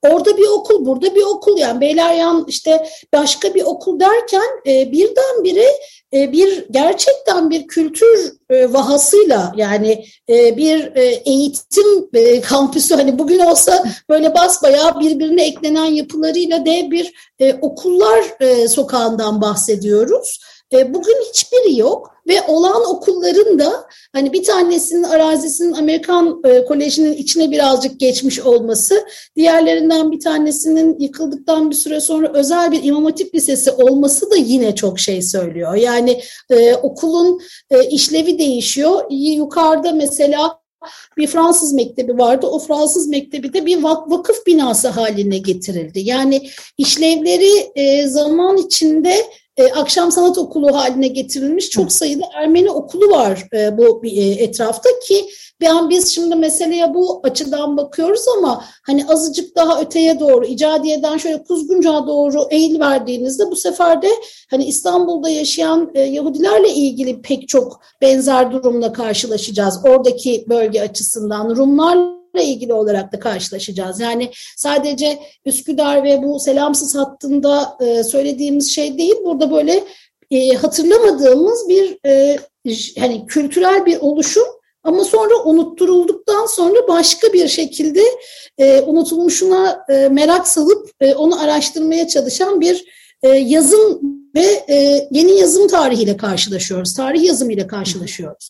Orada bir okul, burada bir okul yani Beyleryan işte başka bir okul derken e, birdenbire bir gerçekten bir kültür e, vahasıyla yani e, bir e, eğitim e, kampüsü hani bugün olsa böyle basbayağı birbirine eklenen yapılarıyla dev bir e, okullar e, sokağından bahsediyoruz. E, bugün hiçbiri yok ve olan okulların da hani bir tanesinin arazisinin Amerikan e, Koleji'nin içine birazcık geçmiş olması, diğerlerinden bir tanesinin yıkıldıktan bir süre sonra özel bir İmam Hatip Lisesi olması da yine çok şey söylüyor. Yani e, okulun e, işlevi değişiyor. Yukarıda mesela bir Fransız mektebi vardı. O Fransız mektebi de bir vakıf binası haline getirildi. Yani işlevleri e, zaman içinde e, akşam sanat okulu haline getirilmiş çok sayıda Ermeni okulu var e, bu e, etrafta ki ben biz şimdi meseleye bu açıdan bakıyoruz ama hani azıcık daha öteye doğru icadiyeden şöyle Kuzguncağa doğru eğil verdiğinizde bu sefer de hani İstanbul'da yaşayan e, Yahudilerle ilgili pek çok benzer durumla karşılaşacağız. Oradaki bölge açısından Rumlarla ilgili olarak da karşılaşacağız. Yani sadece Üsküdar ve bu selamsız hattında e, söylediğimiz şey değil. Burada böyle e, hatırlamadığımız bir e, hani kültürel bir oluşum ama sonra unutturulduktan sonra başka bir şekilde unutulmuşuna merak salıp onu araştırmaya çalışan bir yazım ve yeni yazım tarihiyle karşılaşıyoruz. Tarih yazımıyla karşılaşıyoruz.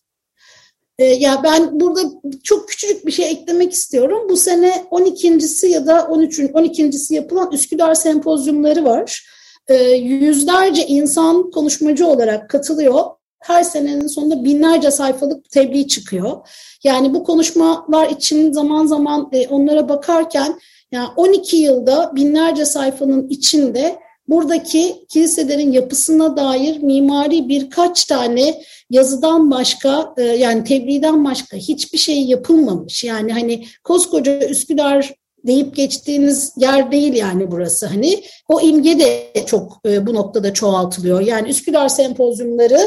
E, ya ben burada çok küçücük bir şey eklemek istiyorum. Bu sene 12.si ya da 13. 12.si yapılan Üsküdar sempozyumları var. E, yüzlerce insan konuşmacı olarak katılıyor her senenin sonunda binlerce sayfalık tebliğ çıkıyor. Yani bu konuşmalar için zaman zaman e, onlara bakarken yani 12 yılda binlerce sayfanın içinde buradaki kiliselerin yapısına dair mimari birkaç tane yazıdan başka e, yani tebliğden başka hiçbir şey yapılmamış. Yani hani koskoca Üsküdar deyip geçtiğiniz yer değil yani burası hani o imge de çok e, bu noktada çoğaltılıyor. Yani Üsküdar sempozyumları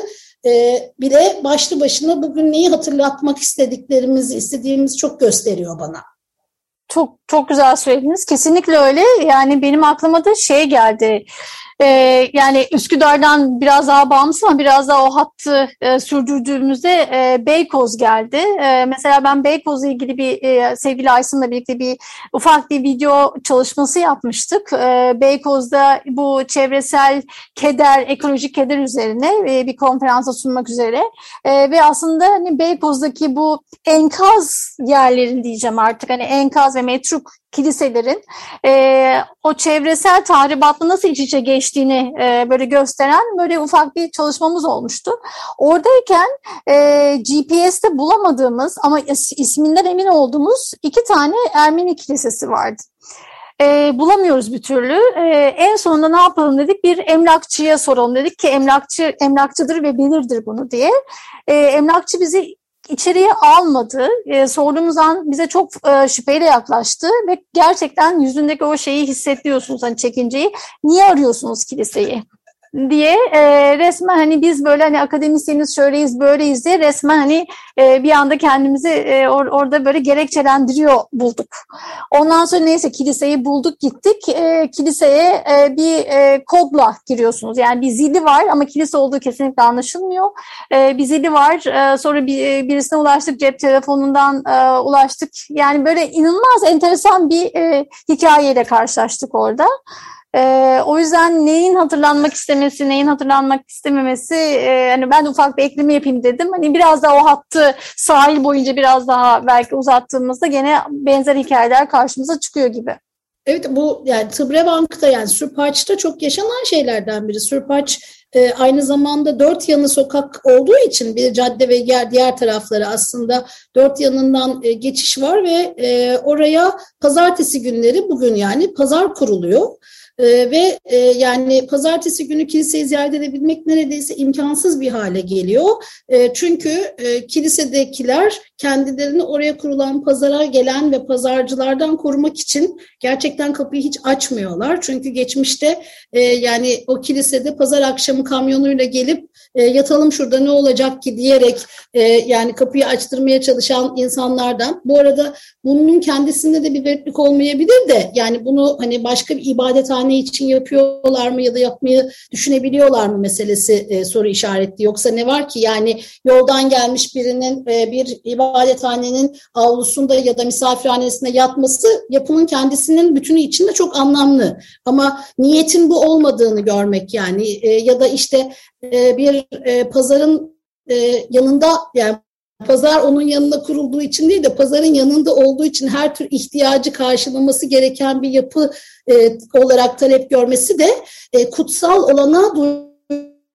e, bile başlı başına bugün neyi hatırlatmak istediklerimizi, istediğimiz çok gösteriyor bana. Çok çok güzel söylediniz. Kesinlikle öyle. Yani benim aklıma da şey geldi. E, yani Üsküdar'dan biraz daha bağımsız ama biraz daha o hattı e, sürdürdüğümüzde e, Beykoz geldi. E, mesela ben Beykoz'la ilgili bir e, sevgili Aysun'la birlikte bir ufak bir video çalışması yapmıştık. E, Beykoz'da bu çevresel keder, ekolojik keder üzerine e, bir konferansa sunmak üzere e, ve aslında hani Beykoz'daki bu enkaz yerlerin diyeceğim artık hani enkaz ve metruk kiliselerin e, o çevresel tahribatla nasıl iç içe geçtiğini e, böyle gösteren böyle ufak bir çalışmamız olmuştu. Oradayken e, GPS'te bulamadığımız ama is, isminden emin olduğumuz iki tane Ermeni kilisesi vardı. E, bulamıyoruz bir türlü. E, en sonunda ne yapalım dedik? Bir emlakçıya soralım dedik ki emlakçı emlakçıdır ve bilirdir bunu diye. E, emlakçı bizi içeriye almadı. E, sorduğumuz an bize çok e, şüpheyle yaklaştı ve gerçekten yüzündeki o şeyi hissediyorsunuz hani çekinceyi. Niye arıyorsunuz kiliseyi? Diye e, resmen hani biz böyle hani akademisyeniz şöyleyiz böyleyiz diye resmen hani e, bir anda kendimizi e, or, orada böyle gerekçelendiriyor bulduk. Ondan sonra neyse kiliseyi bulduk gittik. E, kiliseye e, bir e, kodla giriyorsunuz. Yani bir zili var ama kilise olduğu kesinlikle anlaşılmıyor. E, bir zili var. E, sonra bir, e, birisine ulaştık cep telefonundan e, ulaştık. Yani böyle inanılmaz enteresan bir e, hikayeyle karşılaştık orada. Ee, o yüzden neyin hatırlanmak istemesi, neyin hatırlanmak istememesi, e, hani ben ufak bir ekleme yapayım dedim. Hani biraz daha o hattı sahil boyunca biraz daha belki uzattığımızda gene benzer hikayeler karşımıza çıkıyor gibi. Evet bu yani Tıbrebank'ta yani Sürpaç'ta çok yaşanan şeylerden biri. Sürpaç e, aynı zamanda dört yanı sokak olduğu için bir cadde ve diğer, diğer tarafları aslında dört yanından e, geçiş var ve e, oraya pazartesi günleri bugün yani pazar kuruluyor. E, ve e, yani pazartesi günü kiliseyi ziyaret edebilmek neredeyse imkansız bir hale geliyor. E, çünkü e, kilisedekiler kendilerini oraya kurulan pazara gelen ve pazarcılardan korumak için gerçekten kapıyı hiç açmıyorlar. Çünkü geçmişte e, yani o kilisede pazar akşamı kamyonuyla gelip e, yatalım şurada ne olacak ki diyerek e, yani kapıyı açtırmaya çalışan insanlardan. Bu arada bunun kendisinde de bir gariplik olmayabilir de yani bunu hani başka bir ibadet masarhane için yapıyorlar mı ya da yapmayı düşünebiliyorlar mı meselesi e, soru işaretli. Yoksa ne var ki yani yoldan gelmiş birinin e, bir ibadethanenin avlusunda ya da misafirhanesinde yatması yapının kendisinin bütünü içinde çok anlamlı. Ama niyetin bu olmadığını görmek yani e, ya da işte e, bir e, pazarın e, yanında yani Pazar onun yanında kurulduğu için değil de pazarın yanında olduğu için her tür ihtiyacı karşılaması gereken bir yapı e, olarak talep görmesi de kutsal olana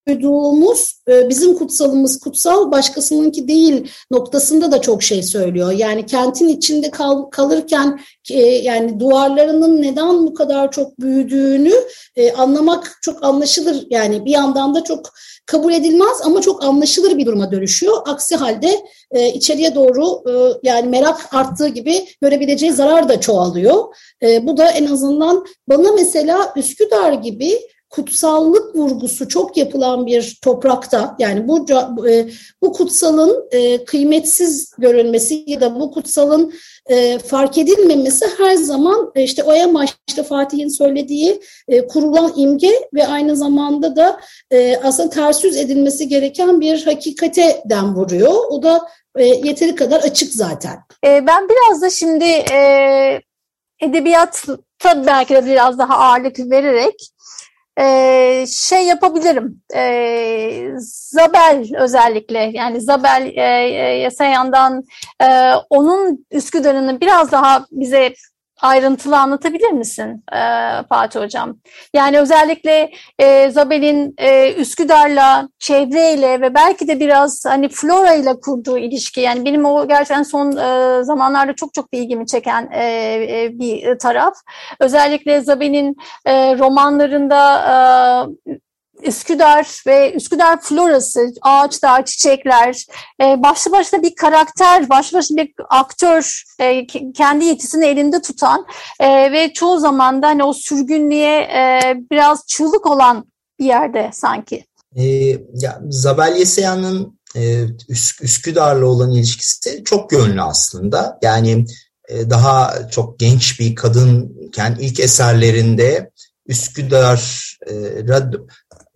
duyduğumuz e, bizim kutsalımız kutsal başkasınınki değil noktasında da çok şey söylüyor. Yani kentin içinde kal, kalırken e, yani duvarlarının neden bu kadar çok büyüdüğünü e, anlamak çok anlaşılır. Yani bir yandan da çok kabul edilmez ama çok anlaşılır bir duruma dönüşüyor. Aksi halde e, içeriye doğru e, yani merak arttığı gibi görebileceği zarar da çoğalıyor. E, bu da en azından bana mesela Üsküdar gibi kutsallık vurgusu çok yapılan bir toprakta yani bu e, bu kutsalın e, kıymetsiz görülmesi ya da bu kutsalın e, fark edilmemesi her zaman işte o başta Fatih'in söylediği kurulan imge ve aynı zamanda da aslında ters yüz edilmesi gereken bir hakikate den vuruyor. O da yeteri kadar açık zaten. Ben biraz da şimdi edebiyatta belki de biraz daha ağırlık vererek e, şey yapabilirim. E, Zabel özellikle yani Zabel e, e, Yasayan'dan e, onun Üsküdar'ını biraz daha bize ayrıntılı anlatabilir misin e, Fatih Hocam? Yani özellikle e, Zabel'in e, Üsküdar'la, çevreyle ve belki de biraz hani flora ile kurduğu ilişki. Yani benim o gerçekten son e, zamanlarda çok çok ilgimi çeken e, e, bir taraf. Özellikle Zabel'in e, romanlarında e, Üsküdar ve Üsküdar florası, ağaçlar, çiçekler, e, başlı başına bir karakter, başlı başına bir aktör, e, kendi yetisini elinde tutan e, ve çoğu zaman da hani o sürgünlüğe biraz çığlık olan bir yerde sanki. E, ya, Zabel Yeseyan'ın e, Üsk Üsküdar'la olan ilişkisi çok yönlü aslında. Yani e, daha çok genç bir kadınken ilk eserlerinde Üsküdar e,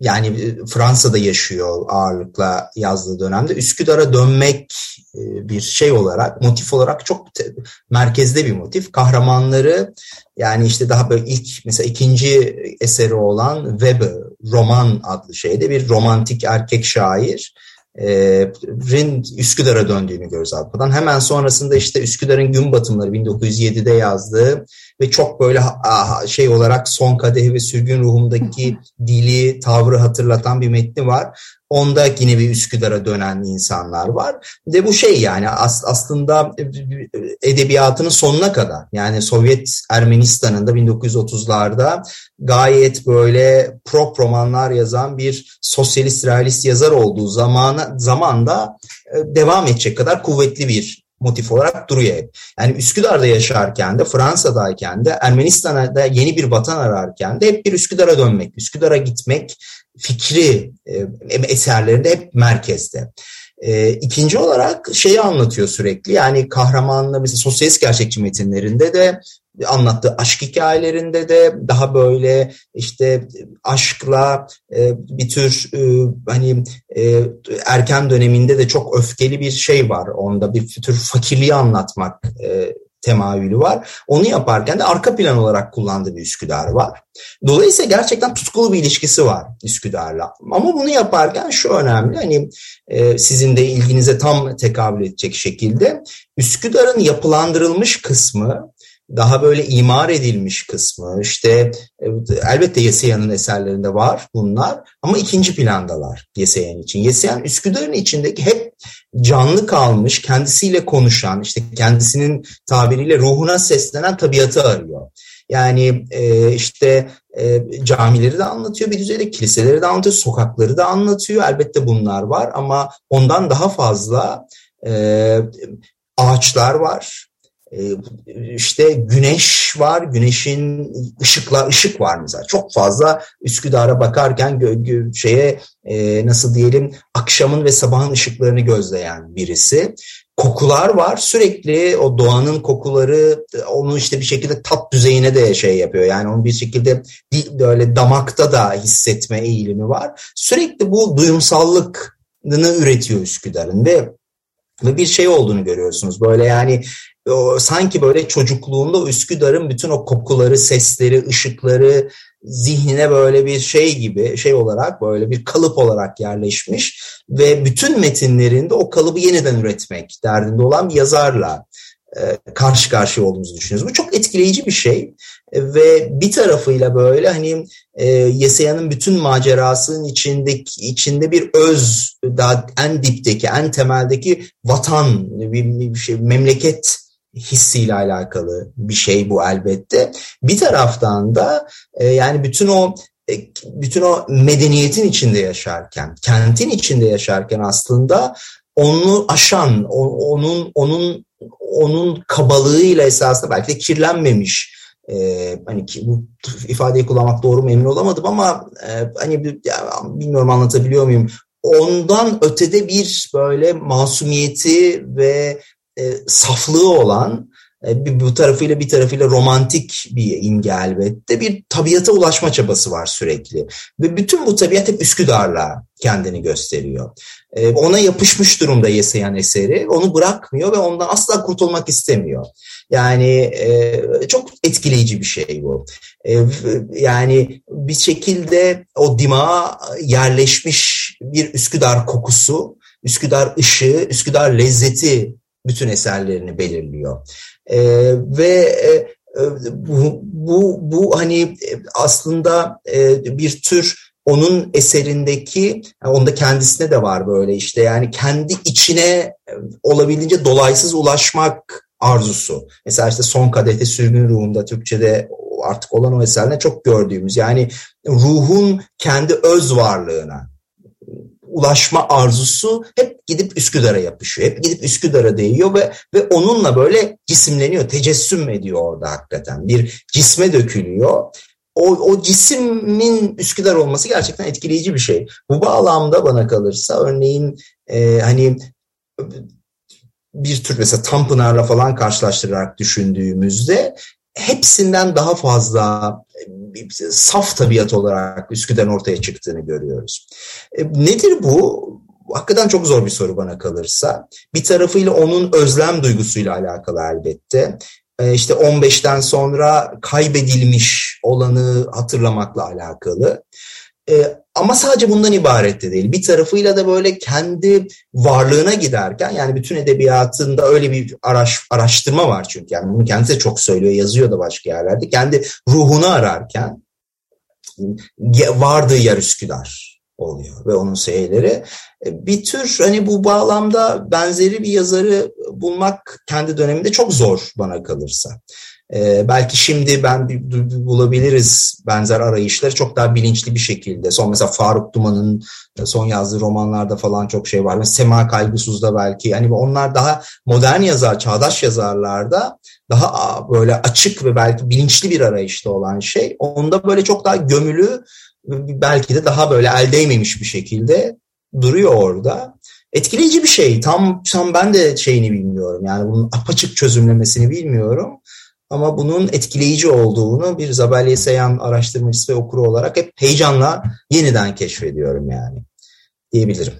yani e, Fransa'da yaşıyor ağırlıkla yazdığı dönemde. Üsküdar'a dönmek e, bir şey olarak, motif olarak çok merkezde bir motif. Kahramanları yani işte daha böyle ilk mesela ikinci eseri olan Weber roman adlı şeyde bir romantik erkek şair Rin Üsküdar'a döndüğünü görüyoruz Avrupa'dan. Hemen sonrasında işte Üsküdar'ın gün batımları 1907'de yazdığı ve çok böyle şey olarak son kadeh ve sürgün ruhumdaki dili, tavrı hatırlatan bir metni var. Onda yine bir Üsküdar'a dönen insanlar var. Ve bu şey yani as, aslında edebiyatının sonuna kadar yani Sovyet Ermenistan'ın da 1930'larda gayet böyle prop romanlar yazan bir sosyalist realist yazar olduğu zamana, zamanda e, devam edecek kadar kuvvetli bir motif olarak duruyor hep. Yani Üsküdar'da yaşarken de Fransa'dayken de Ermenistan'da yeni bir vatan ararken de hep bir Üsküdar'a dönmek, Üsküdar'a gitmek fikri e, eserlerinde hep merkezde. E, ikinci olarak şeyi anlatıyor sürekli yani kahramanla mesela sosyalist gerçekçi metinlerinde de anlattığı aşk hikayelerinde de daha böyle işte aşkla e, bir tür e, hani e, erken döneminde de çok öfkeli bir şey var onda bir tür fakirliği anlatmak e, temayülü var. Onu yaparken de arka plan olarak kullandığı bir Üsküdar var. Dolayısıyla gerçekten tutkulu bir ilişkisi var Üsküdar'la. Ama bunu yaparken şu önemli hani e, sizin de ilginize tam tekabül edecek şekilde Üsküdar'ın yapılandırılmış kısmı daha böyle imar edilmiş kısmı işte e, elbette Yeseyan'ın eserlerinde var bunlar ama ikinci plandalar Yeseyan için. Yeseyan Üsküdar'ın içindeki hep canlı kalmış, kendisiyle konuşan, işte kendisinin tabiriyle ruhuna seslenen tabiatı arıyor. Yani e, işte e, camileri de anlatıyor bir düzeyde, kiliseleri de anlatıyor, sokakları da anlatıyor. Elbette bunlar var ama ondan daha fazla e, ağaçlar var, işte güneş var, güneşin ışıkla ışık var mesela. Çok fazla Üsküdar'a bakarken gö, gö, şeye e, nasıl diyelim akşamın ve sabahın ışıklarını gözleyen birisi. kokular var. Sürekli o doğanın kokuları onu işte bir şekilde tat düzeyine de şey yapıyor. Yani onu bir şekilde böyle damakta da hissetme eğilimi var. Sürekli bu duyumsallıkını üretiyor Üsküdar'ın ve ve bir şey olduğunu görüyorsunuz. Böyle yani o, sanki böyle çocukluğunda Üsküdar'ın bütün o kokuları, sesleri, ışıkları zihnine böyle bir şey gibi şey olarak böyle bir kalıp olarak yerleşmiş ve bütün metinlerinde o kalıbı yeniden üretmek derdinde olan bir yazarla e, karşı karşıya olduğumuzu düşünüyoruz. Bu çok etkileyici bir şey ve bir tarafıyla böyle hani e, Yesaya'nın bütün macerasının içindeki içinde bir öz daha en dipteki en temeldeki vatan bir, bir şey memleket hissiyle alakalı bir şey bu elbette. Bir taraftan da e, yani bütün o e, bütün o medeniyetin içinde yaşarken, kentin içinde yaşarken aslında onu aşan, onun onun onun kabalığıyla esasında belki de kirlenmemiş e, hani ki bu ifadeyi kullanmak doğru mu emin olamadım ama e, hani ya, bilmiyorum anlatabiliyor muyum? Ondan ötede bir böyle masumiyeti ve e, saflığı olan e, bir, bu tarafıyla bir tarafıyla romantik bir imge elbette bir tabiata ulaşma çabası var sürekli ve bütün bu tabiat hep Üsküdar'la kendini gösteriyor. E, ona yapışmış durumda Yeseyan eseri onu bırakmıyor ve ondan asla kurtulmak istemiyor. Yani e, çok etkileyici bir şey bu. Yani bir şekilde o dimağa yerleşmiş bir Üsküdar kokusu, Üsküdar ışığı, Üsküdar lezzeti bütün eserlerini belirliyor. E, ve e, bu, bu, bu hani aslında e, bir tür onun eserindeki, onda kendisine de var böyle işte yani kendi içine olabildiğince dolaysız ulaşmak arzusu. Mesela işte Son Kadehte Sürgün Ruhunda Türkçe'de artık olan o eserine çok gördüğümüz yani ruhun kendi öz varlığına, ulaşma arzusu hep gidip Üsküdar'a yapışıyor. Hep gidip Üsküdar'a değiyor ve ve onunla böyle cisimleniyor, tecessüm ediyor orada hakikaten. Bir cisme dökülüyor. O, o cismin Üsküdar olması gerçekten etkileyici bir şey. Bu bağlamda bana kalırsa örneğin e, hani bir tür mesela Tanpınar'la falan karşılaştırarak düşündüğümüzde hepsinden daha fazla saf tabiat olarak Üsküdar'ın ortaya çıktığını görüyoruz. E, nedir bu? Hakikaten çok zor bir soru bana kalırsa. Bir tarafıyla onun özlem duygusuyla alakalı elbette. E, işte 15'ten sonra kaybedilmiş olanı hatırlamakla alakalı. Ama sadece bundan ibaret de değil. Bir tarafıyla da böyle kendi varlığına giderken yani bütün edebiyatında öyle bir araş, araştırma var çünkü. Yani bunu kendisi de çok söylüyor, yazıyor da başka yerlerde. Kendi ruhunu ararken vardığı yer Üsküdar oluyor ve onun şeyleri. E, bir tür hani bu bağlamda benzeri bir yazarı bulmak kendi döneminde çok zor bana kalırsa. Ee, belki şimdi ben bulabiliriz benzer arayışları çok daha bilinçli bir şekilde. Son mesela Faruk Duman'ın e, son yazdığı romanlarda falan çok şey var. Mesela Sema Kaygısız'da belki. Hani onlar daha modern yazar, çağdaş yazarlarda daha böyle açık ve belki bilinçli bir arayışta olan şey. Onda böyle çok daha gömülü belki de daha böyle el değmemiş bir şekilde duruyor orada. Etkileyici bir şey. Tam tam ben de şeyini bilmiyorum. Yani bunun apaçık çözümlemesini bilmiyorum. Ama bunun etkileyici olduğunu bir Zabelye Seyhan araştırmacısı ve okuru olarak hep heyecanla yeniden keşfediyorum yani diyebilirim.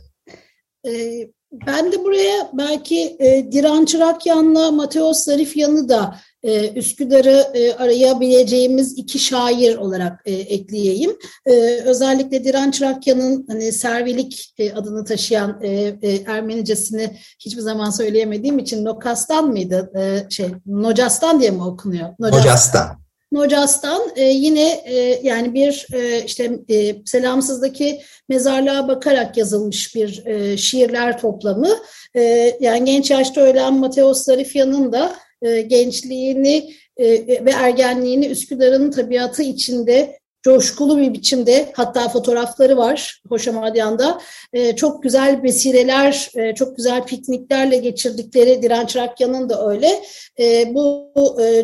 Ee, ben de buraya belki e, Diran Çırakyan'la Mateos Zarifyan'ı da e, Üsküdar'ı e, arayabileceğimiz iki şair olarak e, ekleyeyim. E, özellikle Diren Çırakyan'ın hani Servilik e, adını taşıyan e, e, Ermenicesini hiçbir zaman söyleyemediğim için Nokastan mıydı? E, şey Nocastan diye mi okunuyor? Nocastan. Nocas'tan e, yine e, yani bir e, işte e, Selamsız'daki mezarlığa bakarak yazılmış bir e, şiirler toplamı. E, yani genç yaşta ölen Mateos Zarifyan'ın da e, gençliğini e, ve ergenliğini Üsküdar'ın tabiatı içinde coşkulu bir biçimde hatta fotoğrafları var Hoşamadyan'da. E, çok güzel besireler, e, çok güzel pikniklerle geçirdikleri Direnç Rakya'nın da öyle. Bu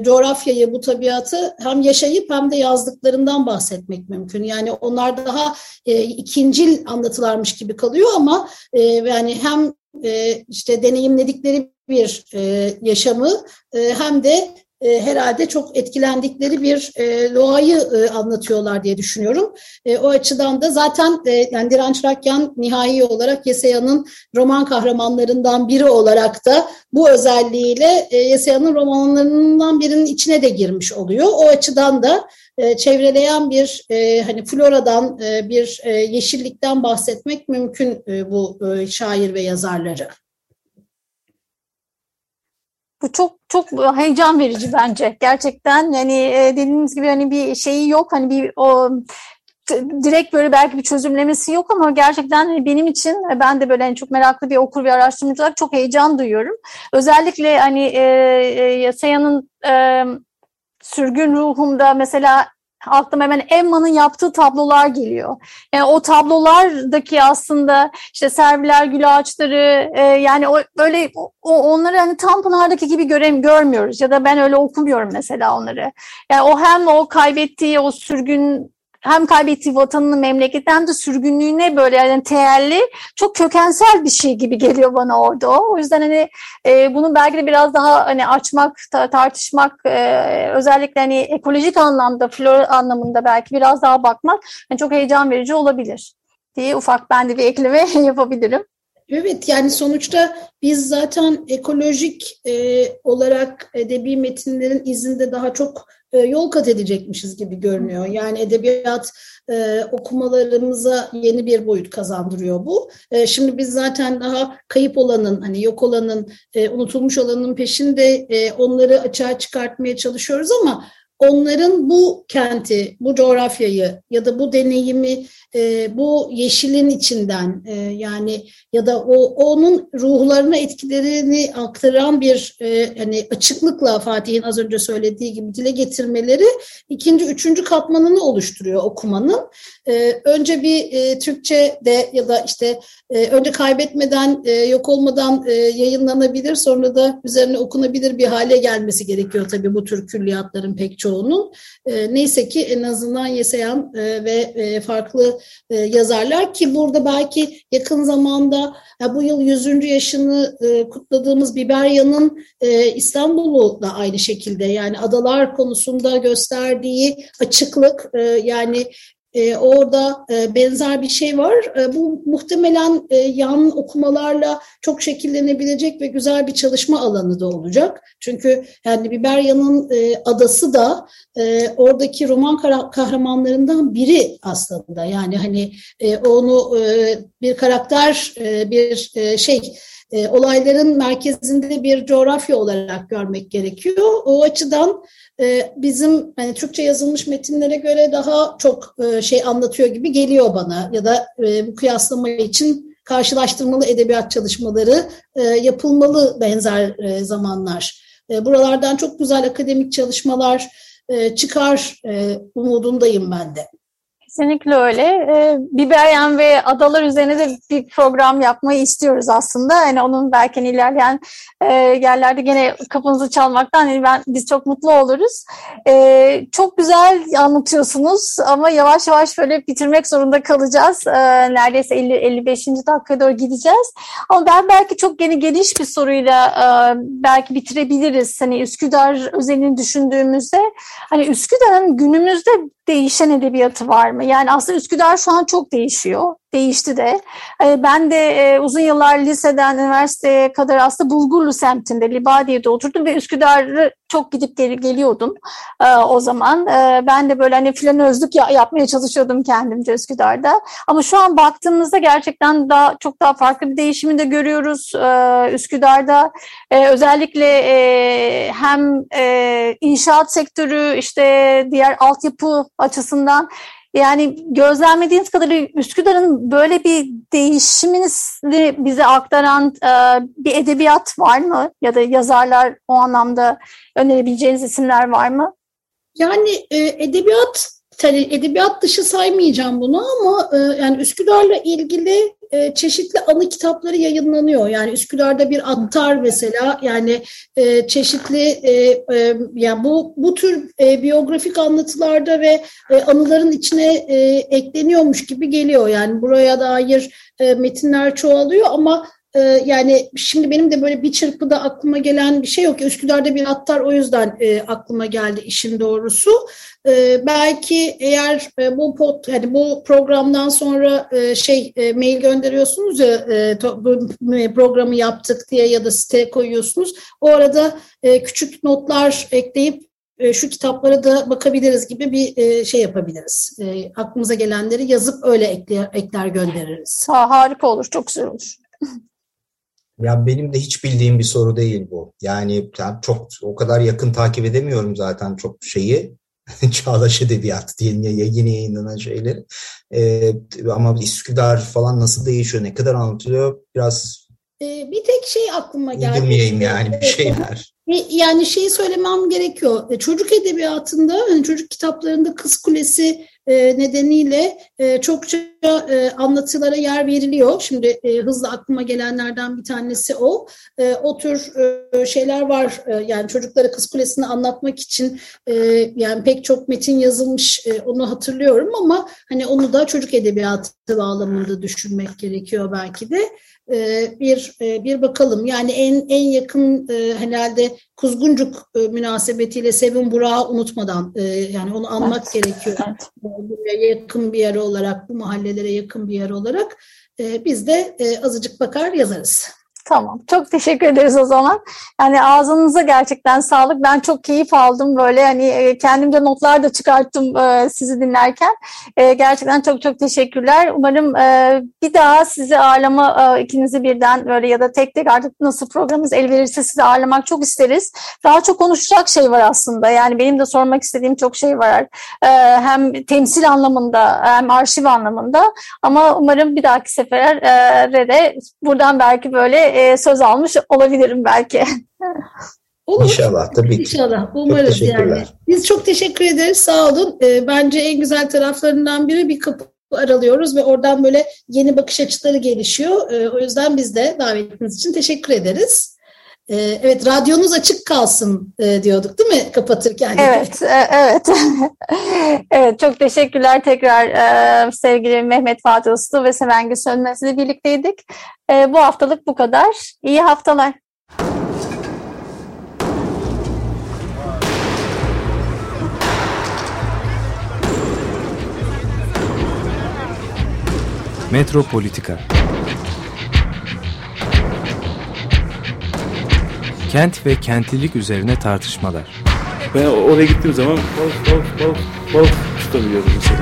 coğrafyayı, bu tabiatı hem yaşayıp hem de yazdıklarından bahsetmek mümkün. Yani onlar daha ikincil anlatılarmış gibi kalıyor ama yani hem işte deneyimledikleri bir e, yaşamı e, hem de e, herhalde çok etkilendikleri bir e, doğayı e, anlatıyorlar diye düşünüyorum. E, o açıdan da zaten e, yani Direnç Rakyan nihai olarak Yesaya'nın roman kahramanlarından biri olarak da bu özelliğiyle e, Yesaya'nın romanlarından birinin içine de girmiş oluyor. O açıdan da e, çevreleyen bir e, hani floradan e, bir e, yeşillikten bahsetmek mümkün e, bu e, şair ve yazarları. Bu çok çok heyecan verici bence. Gerçekten yani e, dediğiniz gibi hani bir şeyi yok. Hani bir o direkt böyle belki bir çözümlemesi yok ama gerçekten hani benim için e, ben de böyle hani çok meraklı bir okur ve araştırmacı olarak çok heyecan duyuyorum. Özellikle hani e, e, Yasaya'nın e, sürgün ruhumda mesela aklıma hemen Emma'nın yaptığı tablolar geliyor. Yani o tablolardaki aslında işte serviler, gül ağaçları e, yani o böyle o, onları hani Tanpınar'daki gibi görem görmüyoruz ya da ben öyle okumuyorum mesela onları. Yani o hem o kaybettiği o sürgün hem kaybettiği vatanını memleketi hem de sürgünlüğüne böyle yani teelli çok kökensel bir şey gibi geliyor bana orada o. O yüzden hani e, bunu belki de biraz daha hani açmak, ta, tartışmak e, özellikle hani ekolojik anlamda, flora anlamında belki biraz daha bakmak yani çok heyecan verici olabilir diye ufak ben de bir ekleme yapabilirim. Evet yani sonuçta biz zaten ekolojik e, olarak edebi metinlerin izinde daha çok yol kat edecekmişiz gibi görünüyor. Yani edebiyat e, okumalarımıza yeni bir boyut kazandırıyor bu. E, şimdi biz zaten daha kayıp olanın, hani yok olanın, e, unutulmuş olanın peşinde e, onları açığa çıkartmaya çalışıyoruz ama onların bu kenti, bu coğrafyayı ya da bu deneyimi e, bu yeşilin içinden e, yani ya da o onun ruhlarına etkilerini aktaran bir e, hani açıklıkla Fatih'in az önce söylediği gibi dile getirmeleri ikinci, üçüncü katmanını oluşturuyor okumanın. E, önce bir e, Türkçe de ya da işte e, önce kaybetmeden, e, yok olmadan e, yayınlanabilir, sonra da üzerine okunabilir bir hale gelmesi gerekiyor tabii bu tür külliyatların pek çoğunun. E, neyse ki en azından Yeseyan e, ve e, farklı e, yazarlar ki burada belki yakın zamanda ya bu yıl 100. yaşını e, kutladığımız Biberya'nın e, İstanbul'u da aynı şekilde yani adalar konusunda gösterdiği açıklık e, yani e, orada e, benzer bir şey var. E, bu muhtemelen e, yan okumalarla çok şekillenebilecek ve güzel bir çalışma alanı da olacak. Çünkü yani Biberya'nın e, adası da e, oradaki roman kahramanlarından biri aslında. Yani hani e, onu e, bir karakter, e, bir e, şey e, olayların merkezinde bir coğrafya olarak görmek gerekiyor. O açıdan e, bizim hani Türkçe yazılmış metinlere göre daha çok e, şey anlatıyor gibi geliyor bana ya da e, bu kıyaslama için karşılaştırmalı edebiyat çalışmaları e, yapılmalı benzer e, zamanlar. E, buralardan çok güzel akademik çalışmalar e, çıkar e, umudundayım ben de. Kesinlikle öyle. Ee, Biberyen ve adalar üzerine de bir program yapmayı istiyoruz aslında. Yani onun belki ilerleyen e, yerlerde gene kapınızı çalmaktan yani ben biz çok mutlu oluruz. E, çok güzel anlatıyorsunuz ama yavaş yavaş böyle bitirmek zorunda kalacağız. E, neredeyse 50 55. dakikaya doğru gideceğiz. Ama ben belki çok yeni geniş bir soruyla e, belki bitirebiliriz. Hani Üsküdar özelini düşündüğümüzde hani Üsküdar'ın günümüzde değişen edebiyatı var mı? Yani aslında Üsküdar şu an çok değişiyor değişti de. Ee, ben de e, uzun yıllar liseden üniversiteye kadar aslında Bulgurlu semtinde Libadiye'de oturdum ve Üsküdar'ı çok gidip gel geliyordum e, o zaman. E, ben de böyle hani flanözlük yapmaya çalışıyordum kendimce Üsküdar'da. Ama şu an baktığımızda gerçekten daha çok daha farklı bir değişimi de görüyoruz Üsküdar'da. Özellikle hem inşaat sektörü işte diğer altyapı açısından yani gözlemlediğiniz kadarıyla Üsküdar'ın böyle bir değişimini bize aktaran e, bir edebiyat var mı? Ya da yazarlar o anlamda önerebileceğiniz isimler var mı? Yani e, edebiyat tabii edebiyat dışı saymayacağım bunu ama e, yani Üsküdar'la ilgili e, çeşitli anı kitapları yayınlanıyor. Yani Üsküdar'da bir attar mesela yani e, çeşitli e, e, yani bu bu tür e, biyografik anlatılarda ve e, anıların içine e, ekleniyormuş gibi geliyor. Yani buraya dair e, metinler çoğalıyor ama e, yani şimdi benim de böyle bir çırpıda aklıma gelen bir şey yok. Üsküdar'da bir attar o yüzden e, aklıma geldi işin doğrusu. E, belki eğer e, bu pot, yani bu programdan sonra e, şey e, mail gönderiyorsunuz ya e, to, bu programı yaptık diye ya da siteye koyuyorsunuz. O arada e, küçük notlar ekleyip e, şu kitaplara da bakabiliriz gibi bir e, şey yapabiliriz. E, aklımıza gelenleri yazıp öyle ekler, ekler göndeririz. Ha, harika olur, çok güzel olur. Ya benim de hiç bildiğim bir soru değil bu. Yani çok o kadar yakın takip edemiyorum zaten çok şeyi. Çağdaş Edebiyat diye yeni yayınlanan şeyleri. Ee, ama Üsküdar falan nasıl değişiyor, ne kadar anlatılıyor biraz ee, bir tek şey aklıma geldi. Uydurmayayım yani bir şeyler. Yani şeyi söylemem gerekiyor. Çocuk edebiyatında, hani çocuk kitaplarında Kız Kulesi nedeniyle e, çokça anlatılara yer veriliyor. Şimdi hızlı aklıma gelenlerden bir tanesi o. O tür şeyler var. Yani çocuklara Kız Kulesi'ni anlatmak için yani pek çok metin yazılmış onu hatırlıyorum ama hani onu da çocuk edebiyatı bağlamında düşünmek gerekiyor belki de. Bir bir bakalım. Yani en en yakın herhalde Kuzguncuk münasebetiyle Sevin Burak'ı unutmadan yani onu anmak evet. gerekiyor. Evet. Buraya yakın bir yer olarak bu mahalle mahallelere yakın bir yer olarak e, biz de e, azıcık bakar yazarız. Tamam. Çok teşekkür ederiz o zaman. Yani ağzınıza gerçekten sağlık. Ben çok keyif aldım böyle hani e, kendimce notlar da çıkarttım e, sizi dinlerken. E, gerçekten çok çok teşekkürler. Umarım bir daha sizi ağırlama ikinizi birden böyle ya da tek tek artık nasıl programımız el verirse sizi ağırlamak çok isteriz. Daha çok konuşacak şey var aslında. Yani benim de sormak istediğim çok şey var. Hem temsil anlamında hem arşiv anlamında ama umarım bir dahaki sefere de buradan belki böyle e, söz almış olabilirim belki. Olur. İnşallah tabii ki. İnşallah umarız yani. Biz çok teşekkür ederiz sağ olun. E, bence en güzel taraflarından biri bir kapı aralıyoruz ve oradan böyle yeni bakış açıları gelişiyor. E, o yüzden biz de davetiniz için teşekkür ederiz. E, evet radyonuz açık kalsın e, diyorduk değil mi kapatırken? Evet, e, evet. evet çok teşekkürler tekrar e, sevgili Mehmet Fatih Uslu ve Sevengül Sönmez ile birlikteydik. E, bu haftalık bu kadar. İyi haftalar. Metropolitika Kent ve kentlilik üzerine tartışmalar. Ben oraya gittiğim zaman balık balık balık balık tutabiliyorum mesela.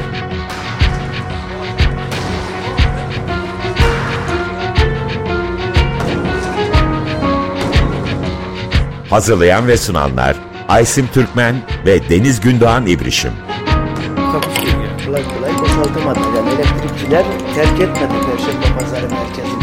Hazırlayan ve sunanlar Aysim Türkmen ve Deniz Gündoğan İbrişim. Kolay kolay boşaltamadı. Yani elektrikçiler terk etmedi Perşembe Pazarı merkezini.